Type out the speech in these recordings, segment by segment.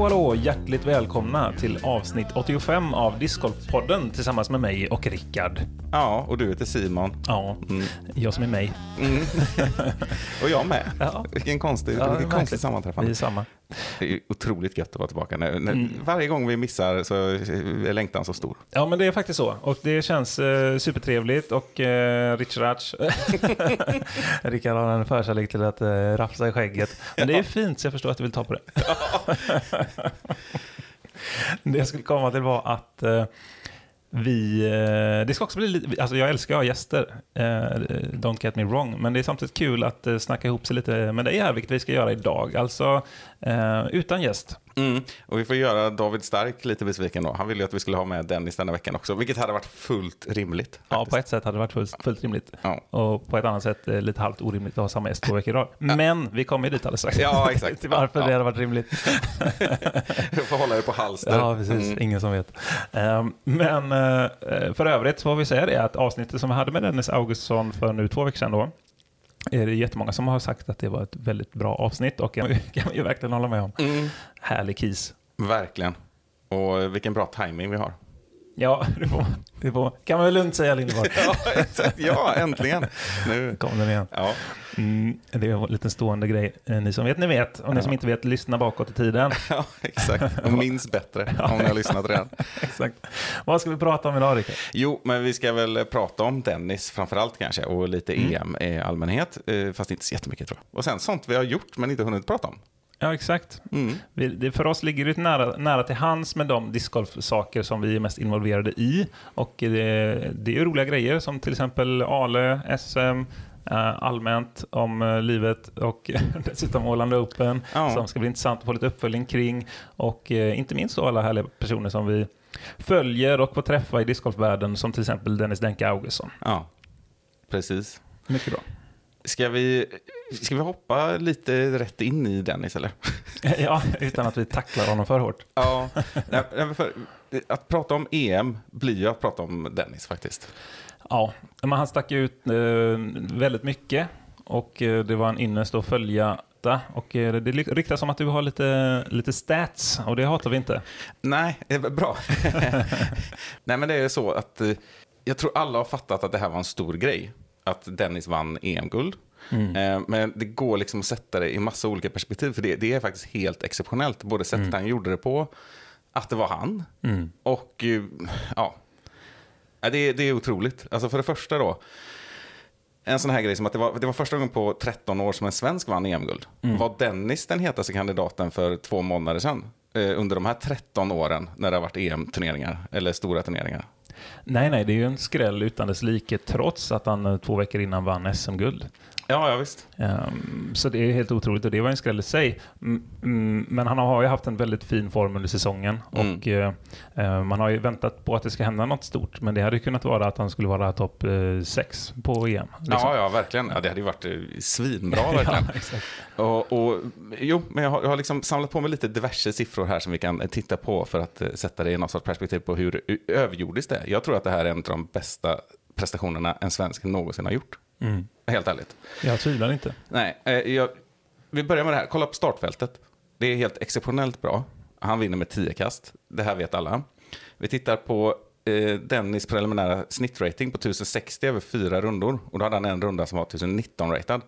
Hallå Hjärtligt välkomna till avsnitt 85 av Discgolfpodden tillsammans med mig och Rickard. Ja, och du heter Simon. Ja, jag som är mig. Och jag med. Ja. Vilken konstig, Ja, vilken verkligen. konstigt Vi sammanträffande. är samma. Det är otroligt gött att vara tillbaka. När, när, Varje gång vi missar så är längtan så stor. Ja, men det är faktiskt så. Och det känns eh, supertrevligt och eh, Rich Ratch. Rickard har en förkärlek till att eh, rafsa i skägget. Men det är fint, så jag förstår att du vill ta på det det jag skulle komma till var att eh, vi, eh, det ska också bli lite, alltså jag älskar att ha gäster, eh, don't get me wrong, men det är samtidigt kul att eh, snacka ihop sig lite med dig här, vilket vi ska göra idag. Alltså eh, utan gäst. Mm. Och vi får göra David Stark lite besviken då. Han ville ju att vi skulle ha med Dennis denna veckan också, vilket hade varit fullt rimligt. Ja, faktiskt. på ett sätt hade det varit fullt, fullt rimligt. Ja. Och på ett annat sätt eh, lite halvt orimligt att ha samma gäst två veckor i rad. Men vi kommer ju dit alldeles strax. Ja, exakt. Till varför Ja. det hade varit rimligt. Du får hålla dig på halster. Ja, precis. Mm. Ingen som vet. Ehm, men eh, för övrigt så får vi säga det att avsnittet som vi hade med Dennis Augustsson för nu två veckor sedan då, är det jättemånga som har sagt att det var ett väldigt bra avsnitt och det kan man ju verkligen hålla med om. Mm. Härlig kis. Verkligen. Och vilken bra timing vi har. Ja, det får, det får, kan man väl lugnt säga Lindeborg. Ja, exakt. Ja, äntligen. Nu. Kom den igen. Ja. Mm, det är en liten stående grej. Eh, Ni som vet, ni vet. Och ni som inte vet, lyssna bakåt i tiden. ja, exakt. Och minns bättre om ni har lyssnat redan. Exakt. Vad ska vi prata om idag, Rickard? Jo, men vi ska väl prata om Dennis framförallt kanske och lite EM i allmänhet, eh, fast inte så jättemycket tror jag. Och sen sånt vi har gjort men inte hunnit prata om. Ja, exakt. Mm. Vi, det, för oss ligger det nära, nära till hands med de discgolf-saker som vi är mest involverade i. Och det, det är roliga grejer som till exempel Ale, SM, eh, allmänt om eh, livet och dessutom Åland Open Ja. som ska bli intressant att få lite uppföljning kring. Och eh, inte minst alla härliga personer som vi följer och får träffa i discgolfvärlden som till exempel Dennis Denke Augustsson. Ja, precis. Mycket bra. Ska vi, ska vi hoppa lite rätt in i Dennis eller? ja, utan att vi tacklar honom för hårt. Ja, nej, för, att prata om EM blir ju att prata om Dennis faktiskt. Ja, men han stack ut eh, väldigt mycket och eh, det var en ynnest att följa. Och eh, det ryktas som att du har lite, lite stats och det hatar vi inte. Nej, det är bra. Nej, men det är så att jag tror alla har fattat att det här var en stor grej. Att Dennis vann EM-guld. Eh, Men det går liksom att sätta det i massa olika perspektiv. För det, det är faktiskt helt exceptionellt. Både sättet han gjorde det på, att det var han. Och eh, ja, det, är- det är otroligt. Alltså för det första då. En sån här grej som att det var, det var första gången på 13 år som en svensk vann EM-guld. Var Dennis den hetaste kandidaten för två månader sedan? Eh, under de här 13 åren när det har varit EM-turneringar, eller stora turneringar. Nej, nej, det är ju en skräll utan dess like trots att han eh, två veckor innan vann SM-guld. Ja, ja visst. Ehm, så det är helt otroligt och det var en skräll i sig. Mm, Men han har ju haft en väldigt fin form under säsongen Mm. och eh, eh, man har ju väntat på att det ska hända något stort. Men det hade kunnat vara att han skulle vara topp 6 på EM. liksom. Ja, ja, verkligen. Ja, det hade ju varit eh, svinbra verkligen. Ja, och, och, jo, men jag har, jag har liksom samlat på mig lite diverse siffror här som vi kan eh, titta på för att eh, sätta det i något sorts perspektiv på hur ö- överjordiskt det är. Jag tror att det här är en av de bästa prestationerna en svensk någonsin har gjort. Mm. Helt ärligt. Jag tvivlar inte. Nej, eh, jag, vi börjar med det här. Kolla på startfältet. Det är helt exceptionellt bra. Han vinner med 10 kast. Det här vet alla. Vi tittar på eh, Dennis preliminära snittrating på 1060 över fyra rundor. Och då hade han en runda som var 1019-ratad.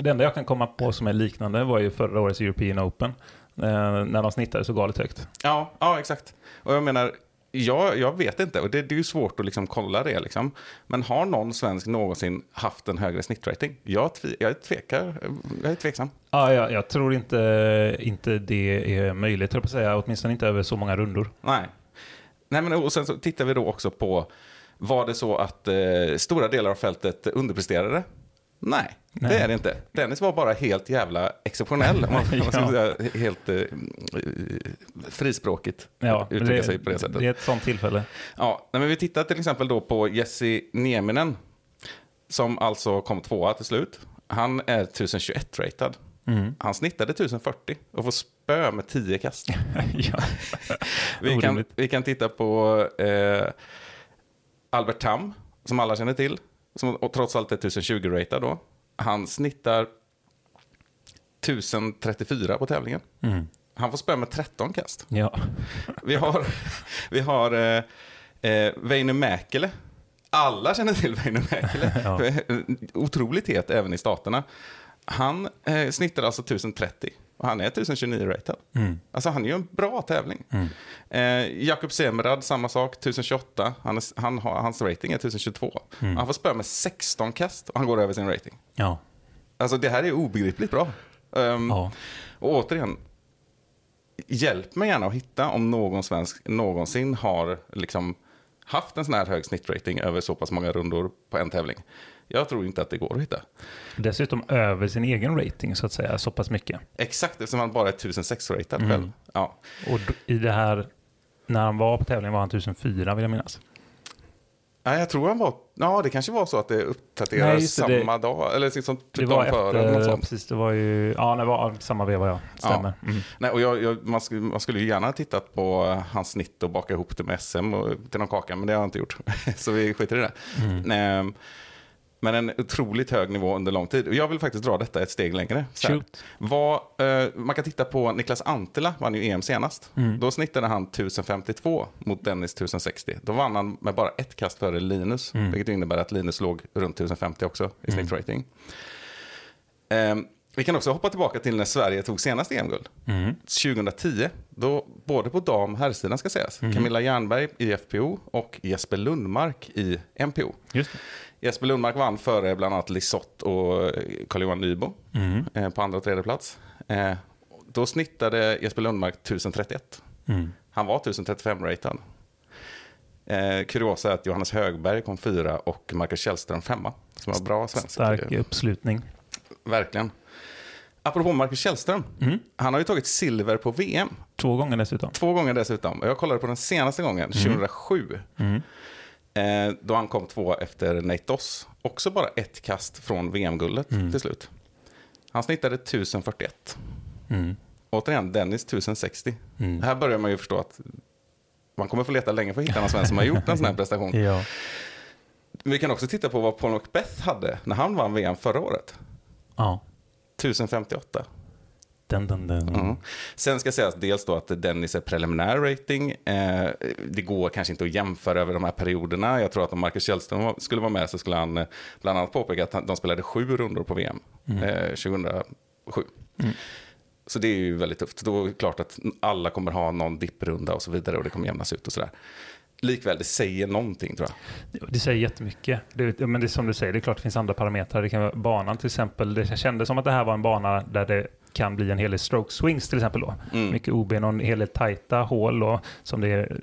Det enda jag kan komma på som är liknande var ju förra årets European Open. Eh, när de snittade så galet högt. Ja, ja exakt. Och jag menar, jag, jag vet inte. Och det, det är ju svårt att liksom kolla det. Liksom. Men har någon svensk någonsin haft en högre snittrating? Jag, jag tvekar. Jag är tveksam. Ja, jag, jag tror inte, inte det är möjligt, att säga. Åtminstone inte över så många rundor. Nej. Nej men, och sen så tittar vi då också på, var det så att eh, stora delar av fältet underpresterade? Nej, Nej. det är det inte. Dennis var bara helt jävla exceptionell. man, Ja. säga, helt eh, eh, frispråkigt Ja, uttrycka sig på det sättet. det är ett sånt tillfälle. Ja, men vi tittar till exempel då på Jesse Nieminen. Som alltså kom tvåa till slut. Han är 1021 ratad. Han snittade 1040 och får spö med 10 kast. ja. Vi kan, vi kan titta på eh, Albert Tam, som alla känner till. Som och trots allt är 1020-ratad då. Han snittar 1034 på tävlingen. Mm. Han får spö med 13 kast. ja. Vi har, vi har eh, eh, Väinö Mäkelä. Alla känner till Väinö Mäkelä. Ja. Otroligt het även i staterna. Han eh, snittar alltså 1030 och han är 1029-ratad. Mm. Alltså han är ju en bra tävling. Eh, Jakob Semerad, samma sak, 1028. Han är, han har, hans rating är 1022. Han får spö med 16 kast och han går över sin rating. Ja. Alltså det här är obegripligt bra. Ehm, Ja. Och återigen, hjälp mig gärna att hitta om någon svensk någonsin har liksom haft en sån här hög snittrating över så pass många rundor på en tävling. Jag tror inte att det går att hitta. Dessutom över sin egen rating så att säga, så pass mycket. Exakt, eftersom han bara är 1006-ratad själv. Ja. Och i det här, när han var på tävlingen var han 1004 vill jag minnas. Nej, jag tror han var... Ja, det kanske var så att det Nej, uppdaterades det, samma dag. Eller liksom Det var före. eller något efter, sånt. precis, det var ju, ja det var samma veva ja, stämmer. Mm. Nej, och jag, jag, man, skulle, man skulle ju gärna ha tittat på hans snitt och baka ihop det med SM och, till någon kaka, men det har jag inte gjort. Så vi skiter i det. Mm. Ehm, men en otroligt hög nivå under lång tid. Och jag vill faktiskt dra detta ett steg längre. Vad, eh, man kan titta på Niklas Antila, vann ju EM senast. Mm. Då snittade han 1052 mot Dennis 1060. Då vann han med bara ett kast före Linus, Mm. vilket innebär att Linus låg runt 1050 också i snittrating. Ehm, vi kan också hoppa tillbaka till när Sverige tog senast EM-guld. Mm. 2010, då både på dam och herrsidan ska sägas, Mm. Camilla Jernberg i FPO och Jesper Lundmark i MPO. Jesper Lundmark vann före bland annat Lisotte och Carl-Johan Nybo Mm. eh, på andra och tredje plats. Eh, då snittade Jesper Lundmark 1031. Mm. Han var 1035-ratad. Eh, kuriosa är att Johannes Högberg kom fyra och Marcus Källström femma. Som var bra svensk. Stark uppslutning. Verkligen. Apropå Marcus Källström. Mm. Han har ju tagit silver på VM. Två gånger dessutom. Två gånger dessutom. Jag kollade på den senaste gången, 2007. Mm. Eh, då han kom två efter Nate Doss. Också bara ett kast från VM-guldet Mm. till slut. Han snittade 1041. Mm. Återigen, Dennis 1060. Mm. Här börjar man ju förstå att man kommer få leta länge för att hitta någon svensk som har gjort en sån här prestation. Ja. Vi kan också titta på vad Paul Macbeth hade när han vann VM förra året. ja. 1058. Den, den, den. Mm. Sen ska sägas dels då att Dennis är preliminär rating. Eh, det går kanske inte att jämföra över de här perioderna. Jag tror att om Marcus Källström skulle vara med så skulle han eh, bland annat påpeka att de spelade sju rundor på VM eh, 2007. Så det är ju väldigt tufft. Då är det klart att alla kommer ha någon dipprunda och så vidare och det kommer jämnas ut och sådär. Likväl, det säger någonting tror jag. Det säger jättemycket. Det, men det är som du säger, det är klart det finns andra parametrar. Det kan vara banan till exempel. Det kändes som att det här var en bana där det kan bli en hel del stroke swings till exempel. Då. Mm. Mycket OB, någon hel del tajta hål då, som det är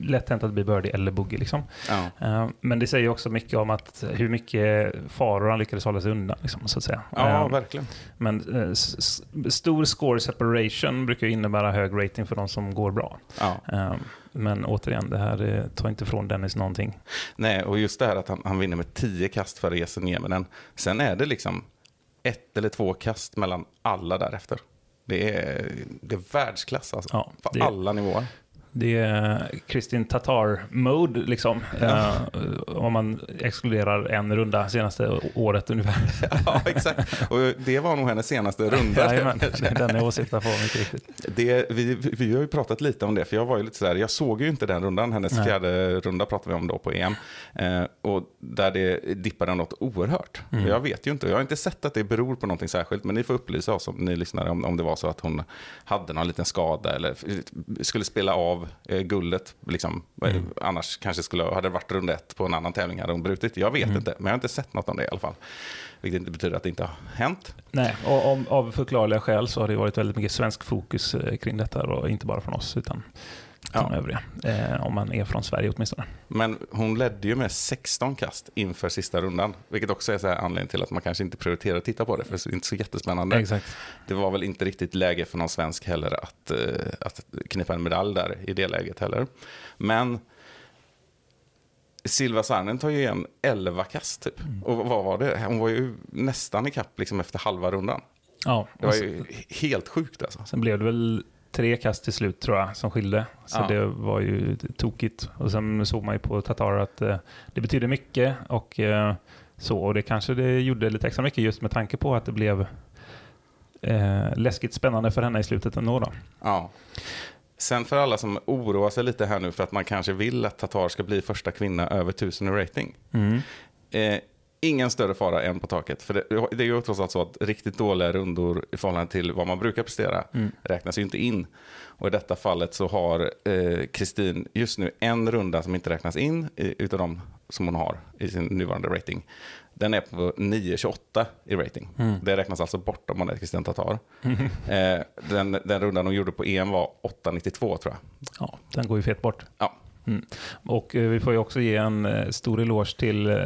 lätt hänt att blir birdie eller boogie. Liksom. Ja. Eh, Men det säger också mycket om att hur mycket faror han lyckades hålla sig undan. Liksom, så att säga. Ja, Eh, verkligen. Men eh, stor score separation brukar innebära hög rating för de som går bra. Ja. Men återigen, det här tar inte från Dennis någonting. Nej, och just det här att han, han vinner med tio kast före Jesse Nieminen. Sen är det liksom ett eller två kast mellan alla därefter. Det är, det är världsklass alltså. Ja, på alla nivåer. Det är Kristin Tatar-mode, liksom. Eh, om man exkluderar en runda senaste året ungefär. ja, exakt. Och det var nog hennes senaste runda. Jajamän, den jag åsyftar på mycket riktigt. Det, vi, vi har ju pratat lite om det, för jag var ju lite sådär, jag såg ju inte den rundan, hennes Nej. fjärde runda pratade vi om då på EM. Eh, och där det dippade något oerhört. Mm. Jag vet ju inte, jag har inte sett att det beror på någonting särskilt, men ni får upplysa oss om ni lyssnare om, om det var så att hon hade någon liten skada eller skulle spela av eh, guldet. Liksom. Mm. Annars kanske skulle, hade det varit runda ett på en annan tävling hade hon brutit. Jag vet Mm. inte, men jag har inte sett något om det i alla fall. Vilket inte betyder att det inte har hänt. Nej, och om, av förklarliga skäl så har det varit väldigt mycket svensk fokus eh, kring detta. Och inte bara från oss, utan Ja. övriga. Eh, om man är från Sverige åtminstone. Men hon ledde ju med 16 kast inför sista rundan. Vilket också är så här anledning till att man kanske inte prioriterar att titta på det. För det är inte så jättespännande. Exakt. Det var väl inte riktigt läge för någon svensk heller att, eh, att knipa en medalj där i det läget heller. Men Silva Sarnen tar ju igen 11 kast typ. Och vad var det? Hon var ju nästan i kapp liksom efter halva rundan. Ja, Det var ju helt sjukt alltså. Sen blev det väl tre kast till slut tror jag som skilde. Så Ja. det var ju tokigt. Och sen såg man ju på Tatar att eh, det betyder mycket och eh, så. Och det kanske det gjorde lite extra mycket just med tanke på att det blev eh, läskigt spännande för henne i slutet ändå. Då. Ja. Sen för alla som oroar sig lite här nu för att man kanske vill att Tatar ska bli första kvinna över 1000 i rating. Eh, ingen större fara än på taket. För det, det är ju trots allt så att riktigt dåliga rundor i förhållande till vad man brukar prestera räknas ju inte in. Och i detta fallet så har eh, Kristin just nu en runda som inte räknas in i, utav de som hon har i sin nuvarande rating. Den är på 9,28 i rating. Det räknas alltså bort om man är Kristin Tatar. Eh, den, den rundan hon gjorde på EM var 8,92 tror jag. Ja, den går ju fet bort. Ja, Mm. Och eh, vi får ju också ge en eh, stor eloge till eh,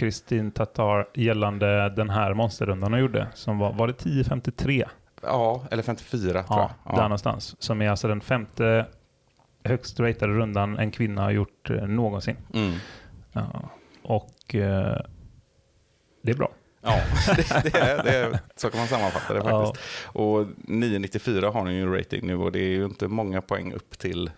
Kristin Tatar gällande den här monsterrundan hon gjorde. Som var, var det 10.53? ja eller 54 tror Ja, jag. där någonstans. Som är alltså den femte högst ratade rundan en kvinna har gjort eh, någonsin. Mm. Ja. Och eh, det är bra. Ja, det, det, är, det är, så kan man sammanfatta det faktiskt. Och 9,94 har hon ju rating nu och det är ju inte många poäng upp till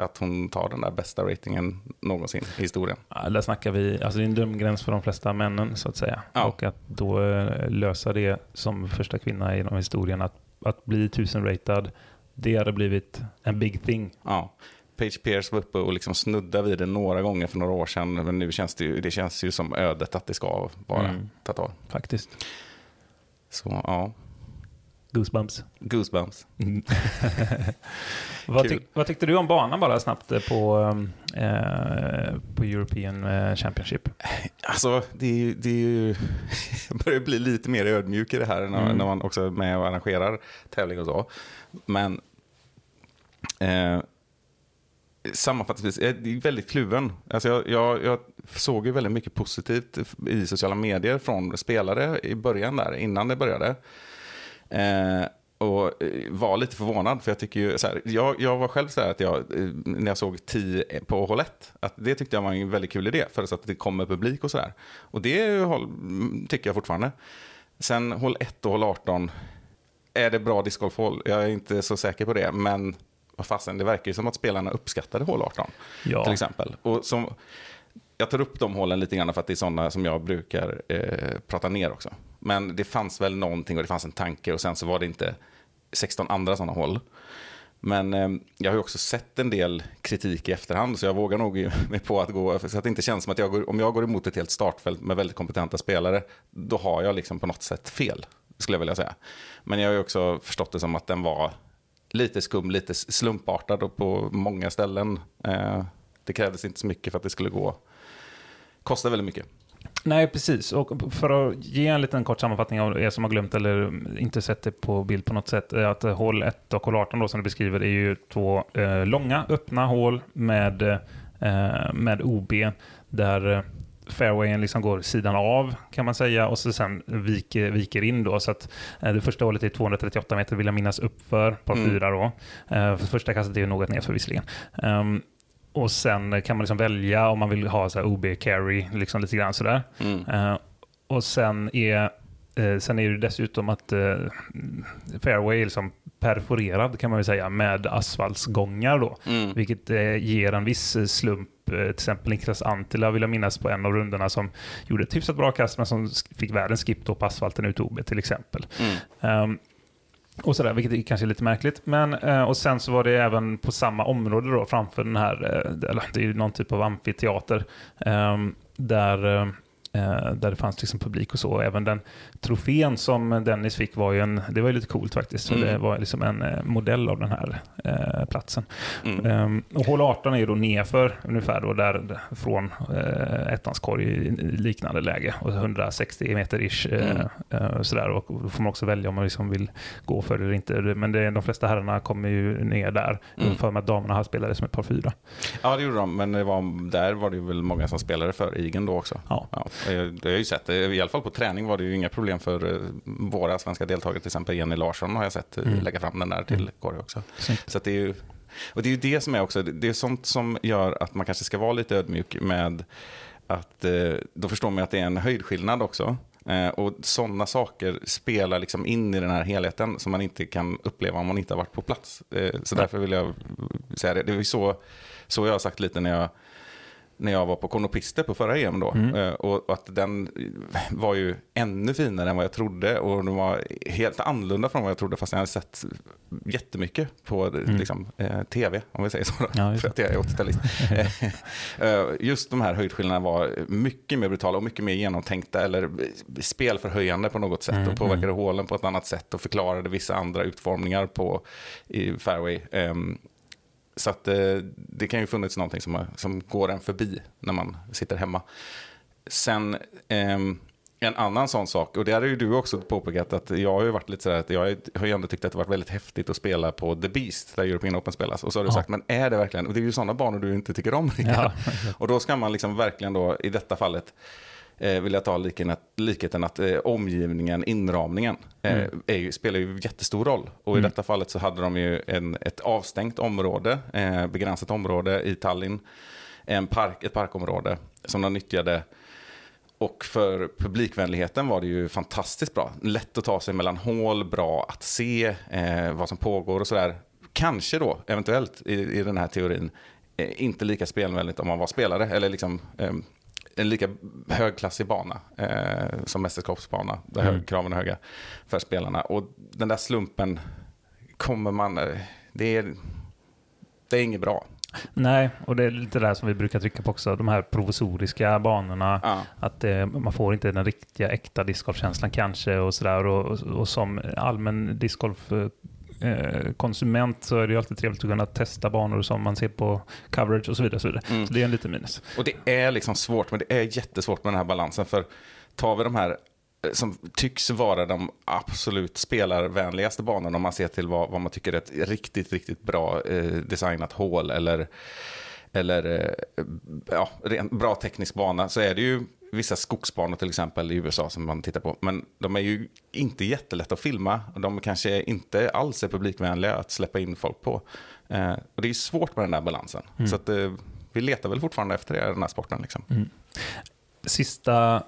att hon tar den där bästa ratingen någonsin i historien. Ja, där snackar vi, alltså det är en dömgräns för de flesta männen så att säga. Ja. Och att då eh, lösa det som första kvinna genom historien, att, att bli 1000-ratad, det hade blivit en big thing. Ja. Page Pierce var uppe och liksom snuddade vid det några gånger för några år sedan, men nu känns det ju, det känns ju som ödet att det ska vara Mm. Tatar. Faktiskt. Så ja, Goosebumps. goosebumps. vad, Kul. tyck, vad tyckte du om banan bara snabbt eh, på, eh, på European eh, Championship? Alltså, det är ju, det är ju jag börjar bli lite mer ödmjuk i det här när, Mm. när man också är med och arrangerar tävling och så. Men eh, sammanfattningsvis, jag är väldigt kluven. Alltså jag, jag, jag såg ju väldigt mycket positivt i sociala medier från spelare i början där, innan det började. Eh, och eh, var lite förvånad, för jag tycker ju så här, jag, jag var själv så här att jag, eh, när jag såg 10 på hål 1, att det tyckte jag var en väldigt kul idé, för att det kommer publik och sådär. Och det håll- mm, tycker jag fortfarande. Sen hål 1 och hål 18, är det bra discgolfhål? Jag är inte så säker på det, men vad fasen, det verkar ju som att spelarna uppskattade hål 18 Ja. till exempel. Och som, jag tar upp de hålen lite grann för att det är sådana som jag brukar eh, prata ner också. Men det fanns väl någonting och det fanns en tanke och sen så var det inte 16 andra sådana hål. Men eh, jag har ju också sett en del kritik i efterhand så jag vågar nog ge mig på att gå, så att det inte känns som att jag går, om jag går emot ett helt startfält med väldigt kompetenta spelare, då har jag liksom på något sätt fel, skulle jag vilja säga. Men jag har ju också förstått det som att den var lite skum, lite slumpartad och på många ställen. Eh, det krävdes inte så mycket för att det skulle gå. Kostade väldigt mycket. Nej, precis. Och för att ge en liten kort sammanfattning av er som har glömt eller inte sett det på bild på något sätt. Att hål 1 och hål 18 då, som du beskriver är ju två eh, långa öppna hål med, eh, med OB där eh, fairwayen liksom går sidan av kan man säga och så sen viker, viker in då. Så att eh, det första hålet är 238 meter vill jag minnas uppför par Mm. 4 då. Eh, för första kastet är ju något nerför visserligen. Ehm, och sen kan man liksom välja om man vill ha så OB carry, liksom lite grann sådär. Mm. Eh, och sen är, eh, sen är det dessutom att eh, fairway är liksom perforerad kan man väl säga med asfaltsgångar då. Mm. Vilket ger en viss slump. Till exempel Niklas Antila vill jag minnas på en av rundorna som gjorde ett hyfsat bra kast men som fick världens skip då på asfalten ut OB till exempel. Mm. Ehm, och sådär, vilket är kanske är lite märkligt. Men, eh, och sen så var det även på samma område då, framför den här, eh, eller det är ju någon typ av amfiteater, ehm, där, eh, där det fanns liksom publik och så. Även den trofén som Dennis fick var ju en, det var ju lite coolt faktiskt. För Mm. Det var liksom en eh, modell av den här eh, platsen. Mm. Ehm, och hål 18 är ju då nedför ungefär då där från eh, ettans korg i liknande läge och 160 meter ish. Eh, Mm. eh, sådär. Och då får man också välja om man liksom vill gå för det eller inte. Men det, de flesta herrarna kommer ju ner där. Mm. Mm. För mig att damerna här spelade som ett par fyra. Ja, det gjorde de, men det var, där var det väl många som spelade för Igen då också. Ja. Ja, det har jag ju sett. I alla fall på träning var det ju inga problem för eh, våra svenska deltagare, till exempel Jenny Larsson har jag sett eh, Mm. lägga fram den där till Mm. korg också. Snyggt. Så det är ju, och det är ju det som är också, det är sånt som gör att man kanske ska vara lite ödmjuk med att eh, då förstår man att det är en höjdskillnad också. Eh, och sådana saker spelar liksom in i den här helheten som man inte kan uppleva om man inte har varit på plats. Eh, så därför vill jag säga det. Det är så, så jag har sagt lite när jag när jag var på Konopister på förra EM då. Mm. Eh, Och att den var ju ännu finare än vad jag trodde. Och den var helt annorlunda från vad jag trodde fast jag hade sett jättemycket på liksom, eh, tv, om vi säger så. Mm. Ja, För att jag är 80-talist. Eh, Just de här höjdskillnaderna var mycket mer brutala och mycket mer genomtänkta eller spelförhöjande på något sätt. Mm, Och påverkade hålen på ett annat sätt och förklarade vissa andra utformningar på i fairway. Ehm, så att, eh, det kan ju funnits någonting som, som går en förbi när man sitter hemma. Sen ehm, en annan sån sak, och det hade ju du också påpekat, att jag har ju varit lite sådär att jag har ju ändå tyckt att det varit väldigt häftigt att spela på The Beast, där European Open spelas. Och så har du Ja. sagt, men är det verkligen, och det är ju sådana banor du inte tycker om. Ja. Och då ska man liksom verkligen då, i detta fallet, eh, vill jag ta likheten att, likheten att eh, omgivningen, inramningen, eh, Mm. ju, spelar ju jättestor roll. Och i Mm. detta fallet så hade de ju en, ett avstängt område, eh, begränsat område i Tallinn, en park, ett parkområde som de nyttjade. Och för publikvänligheten var det ju fantastiskt bra. Lätt att ta sig mellan hål, bra att se eh, vad som pågår och sådär. Kanske då, eventuellt, i, i den här teorin, eh, inte lika spelvänligt om man var spelare. Eller liksom eh, en lika högklassig bana eh, som mästerskapsbana, där Mm. kraven är höga för spelarna. Och den där slumpen kommer man... eh, Det är, det är inget bra. Nej, och det är lite det där som vi brukar trycka på också. De här provisoriska banorna. Ja. Att eh, man får inte den riktiga äkta discgolfkänslan kanske och sådär. Och, och, och som allmän discgolf eh, konsument så är det ju alltid trevligt att kunna testa banor som man ser på coverage och så vidare. Och så, vidare. Mm. så det är en liten minus. Och det är liksom svårt, men det är jättesvårt med den här balansen. För tar vi de här eh, som tycks vara de absolut spelarvänligaste banorna om man ser till vad, vad man tycker är ett riktigt, riktigt bra eh, designat hål eller, eller eh, ja, bra teknisk bana så är det ju vissa skogsbanor till exempel i USA som man tittar på. Men de är ju inte jättelätta att filma och de kanske inte alls är publikvänliga att släppa in folk på. Eh, och det är svårt med den där balansen. Så att, eh, vi letar väl fortfarande efter det i den här sporten. Liksom. Sista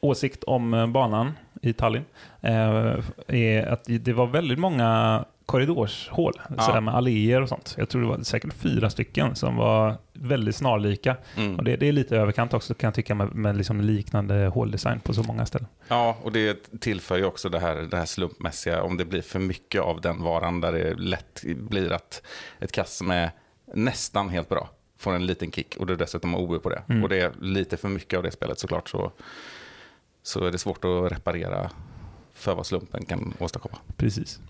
åsikt om eh, banan i Tallinn eh, är att det var väldigt många korridorshål, Ja. sådär med alléer och sånt. Jag tror det var säkert fyra stycken som var väldigt snarlika. Mm. Och det, det är lite överkant också kan jag tycka med, med liksom liknande håldesign på så många ställen. Ja, och det tillför ju också det här, det här slumpmässiga, om det blir för mycket av den varan där det lätt blir att ett kast som är nästan helt bra får en liten kick och är dessutom OB på det. Mm. Och det är lite för mycket av det spelet såklart så, så är det svårt att reparera för vad slumpen kan åstadkomma. Precis.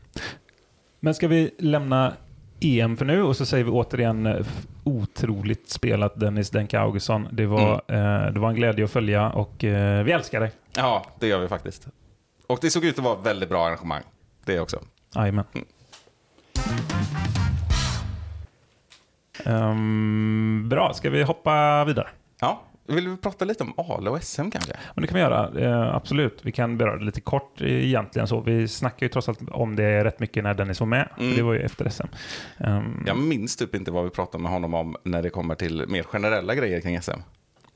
Men ska vi lämna EM för nu och så säger vi återigen eh, otroligt spelat Dennis Denke Augustsson. Det var, eh, det var en glädje att följa och eh, vi älskar dig. Ja, det gör vi faktiskt. Och det såg ut att vara väldigt bra arrangemang. Det också. Jajamän. Mm. Ehm, bra, ska vi hoppa vidare? Ja, vill vi prata lite om Ale och SM kanske? Men det kan vi göra, eh, absolut. Vi kan beröra det lite kort egentligen. Så vi snackar ju trots allt om det rätt mycket när Dennis var med. Mm. Det var ju efter SM. Ehm, Jag minns typ inte vad vi pratade med honom om när det kommer till mer generella grejer kring SM.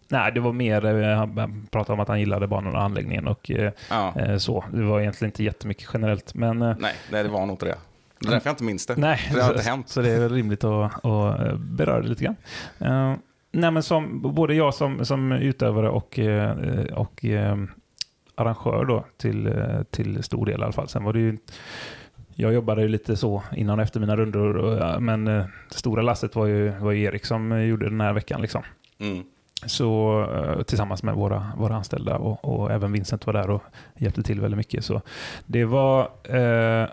Nej, det var mer, eh, han pratade om att han gillade banan och anläggningen och eh, Ja. eh, så. Det var egentligen inte jättemycket generellt. Men Nej, nej, det var nog inte det. Det är därför jag inte minns det. nej, För det har inte hänt. så det är väl rimligt att, att beröra det lite grann. Nej, men som både jag som, som utövare och, eh, och eh, arrangör då till, eh, till stor del i alla fall. Sen var det ju jag jobbade ju lite så innan och efter mina rundor, och, men eh, det stora lasset var ju, var ju Erik som gjorde den här veckan. Liksom. Mm. Så, eh, tillsammans med våra, våra anställda och, och även Vincent var där och hjälpte till väldigt mycket. Så det var, eh,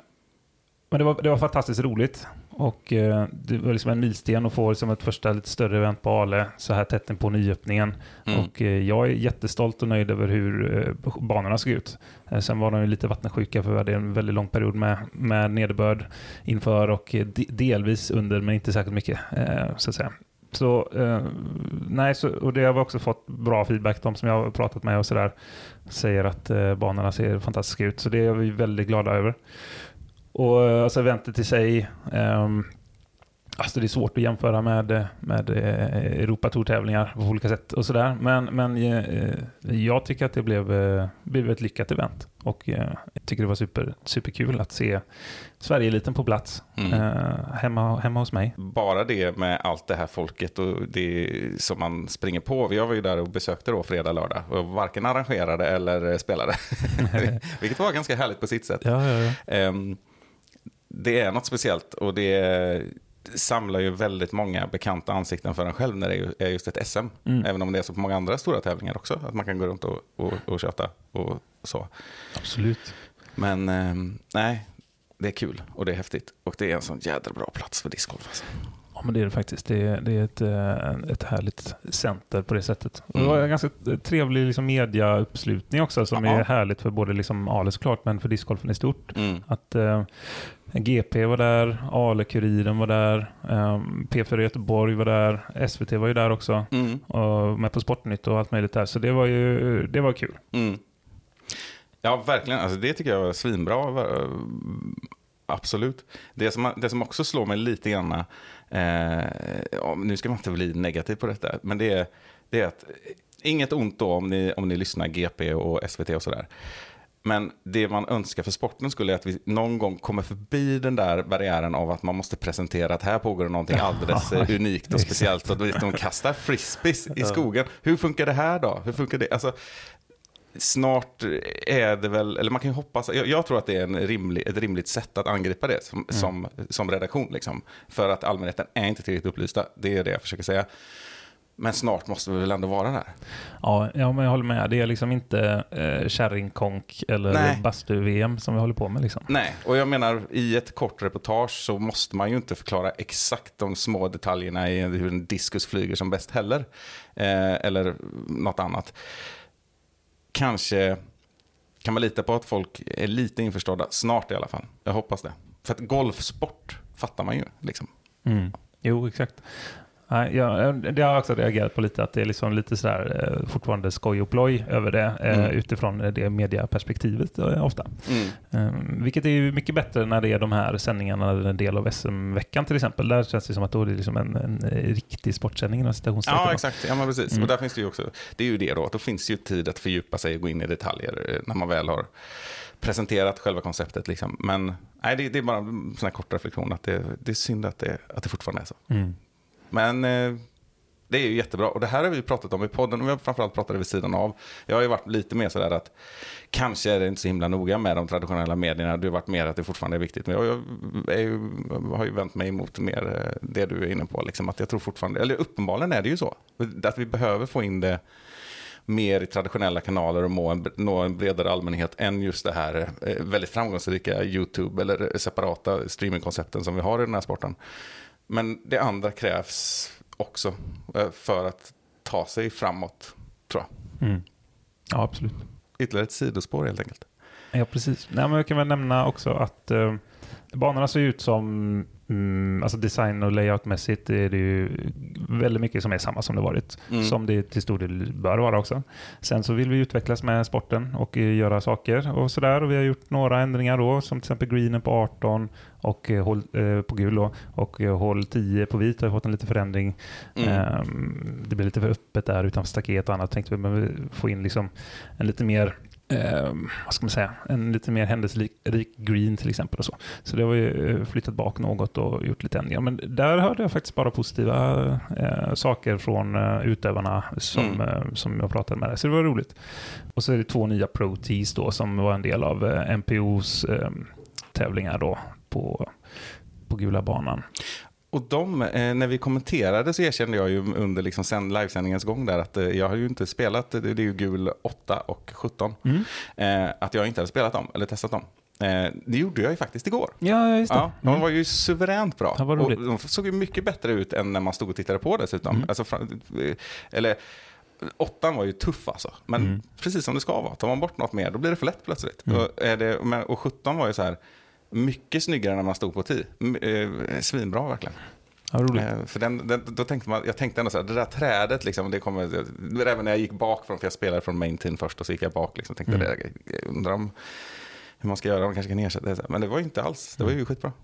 men det var, det var fantastiskt roligt. Och eh, det var liksom en milsten att få liksom ett första lite större event på Ale så här tätt på nyöppningen. Mm. Och eh, jag är jättestolt och nöjd över hur eh, banorna såg ut. Sen var de lite vattensjuka för vi hade en väldigt lång period med, med nederbörd inför och de, delvis under men inte särskilt mycket så att säga. Så, eh, nej, så, och det har vi också fått bra feedback. De som jag har pratat med och sådär säger att eh, banorna ser fantastiska ut. Så det är vi väldigt glada över. Och eh, alltså eventet i sig, ehm, Alltså det är svårt att jämföra med, med eh, Europatour-tävlingar på olika sätt och sådär. Men, men eh, jag tycker att det blev, blev ett lyckat event. Och jag tycker det var super, superkul att se Sverige-eliten på plats Mm. eh, hemma, hemma hos mig. Bara det med allt det här folket och det som man springer på. Jag var ju där och besökte då fredag, lördag och varken arrangerade eller spelade. Vilket var ganska härligt på sitt sätt. Ja, ja, ja. Ehm, det är något speciellt och det samlar ju väldigt många bekanta ansikten för en själv när det är ju- är just ett SM. Mm. Även om det är så på många andra stora tävlingar också. Att man kan gå runt och, och, och köta och så. Absolut. Men ehm, nej, det är kul och det är häftigt. Och det är en sån jädra bra plats för discgolf. Alltså. Ja, men det är det faktiskt. Det är, det är ett, eh, ett härligt center på det sättet. Och Det Mm. var en ganska trevlig liksom, mediauppslutning också som Ja. är härligt för både liksom Ale såklart, men för discgolfen i stort. Mm. Att eh, GP var där, Ale-Kuriren var där, eh, P4 Göteborg var där, SVT var ju där också. Mm. Och med På Sportnytt och allt möjligt där. Så det var ju det var kul. Mm. Ja, verkligen. Alltså, det tycker jag var svinbra. Absolut. Det som, det som också slår mig lite grann, eh, nu ska man inte bli negativ på detta, men det är, det är att inget ont då om ni, om ni lyssnar GP och SVT och sådär. Men det man önskar för sporten skulle är att vi någon gång kommer förbi den där barriären av att man måste presentera att här pågår någonting alldeles eh, unikt och speciellt. Att de kastar frisbees i skogen. Hur funkar det här då? Hur funkar det? Alltså, snart är det väl, eller man kan ju hoppas, jag, jag tror att det är en rimlig, ett rimligt sätt att angripa det som, som, som redaktion. Liksom. För att allmänheten är inte tillräckligt upplysta, det är det jag försöker säga. Men snart måste vi väl ändå vara där. Ja, ja men jag håller med. Det är liksom inte eh, kärringkonk eller bastu-VM som vi håller på med. Liksom. Nej, och jag menar i ett kort reportage så måste man ju inte förklara exakt de små detaljerna i hur en diskus flyger som bäst heller. Eh, eller något annat. Kanske kan man lita på att folk är lite införstådda, snart i alla fall. Jag hoppas det. För att golfsport fattar man ju. Liksom. Mm. Jo, exakt. Nej, jag, det har jag också reagerat på lite, att det är liksom lite sådär, eh, fortfarande skoj och ploj över det eh, Mm. utifrån det mediaperspektivet eh, ofta. Mm. Eh, vilket är ju mycket bättre när det är de här sändningarna, en del av SM-veckan till exempel. Där känns det som att då är det liksom en, en riktig sportsändning inom citationstecken. Ja, exakt. Ja, men precis. Mm. Och där finns det ju också, det är ju det då, då finns ju tid att fördjupa sig och gå in i detaljer när man väl har presenterat själva konceptet. Liksom. Men nej, det, det är bara en sån kort reflektion att det, det är synd att det, att det fortfarande är så. Mm. Men eh, det är ju jättebra. Och det här har vi pratat om i podden och vi har framförallt pratat vid sidan av. Jag har ju varit lite mer sådär att kanske är det inte så himla noga med de traditionella medierna. Du har varit mer att det fortfarande är viktigt. Men jag, jag, är ju, har ju vänt mig emot mer eh, det du är inne på. Liksom, att jag tror fortfarande, eller uppenbarligen är det ju så. Att vi behöver få in det mer i traditionella kanaler och nå en, nå en bredare allmänhet än just det här eh, väldigt framgångsrika YouTube eller separata streamingkoncepten som vi har i den här sporten. Men det andra krävs också eh, för att ta sig framåt, tror jag. Mm. Ja, absolut. Ytterligare ett sidospår helt enkelt. Ja, precis. Nej, men jag kan väl nämna också att eh, banorna ser ut som, mm, alltså design och layoutmässigt är det ju väldigt mycket som är samma som det varit. Mm. Som det till stor del bör vara också. Sen så vill vi utvecklas med sporten och eh, göra saker och sådär. Och vi har gjort några ändringar då, som till exempel greenen på 18 och eh, hål, eh, på gul då, och eh, hål 10 på vit har fått en liten förändring. Mm. Ehm, det blir lite för öppet där utanför staket och annat. Tänkte vi men få in liksom en lite mer ehm, vad ska man säga, en lite mer händelserik rik green till exempel. och Så Så det har vi eh, flyttat bak något och gjort lite ändringar. Men där hörde jag faktiskt bara positiva eh, saker från eh, utövarna som, Mm. eh, som jag pratade med. Så det var roligt. Och så är det två nya Pro då som var en del av eh, MPOs eh, tävlingar då på, på gula banan. Och de, eh, när vi kommenterade så erkände jag ju under liksom sen livesändningens gång där att eh, jag har ju inte spelat, det, är ju gul 8 och 17, Mm. eh, att jag inte hade spelat dem eller testat dem. Det gjorde jag ju faktiskt igår. Ja, just det. Ja, de Mm. var ju suveränt bra. Ja, och de såg ju mycket bättre ut än när man stod och tittade på dessutom. Mm. Alltså, eller, åttan var ju tuff alltså. Men Mm. precis som det ska vara. Tar man bort något mer, då blir det för lätt plötsligt. Mm. Och, är det, och 17 var ju så här, mycket snyggare när man stod på 10. M- Eh, svinbra verkligen. Ja, roligt. Eh, för den, den, då tänkte man, jag tänkte ändå så här, det där trädet, liksom, det kommer, även när jag gick bakifrån, för jag spelade från main team först och så gick jag bak, liksom, tänkte Mm. det, undrar om hur man ska göra, om man kanske kan ersätta det. Men det var ju inte alls, det var ju skitbra.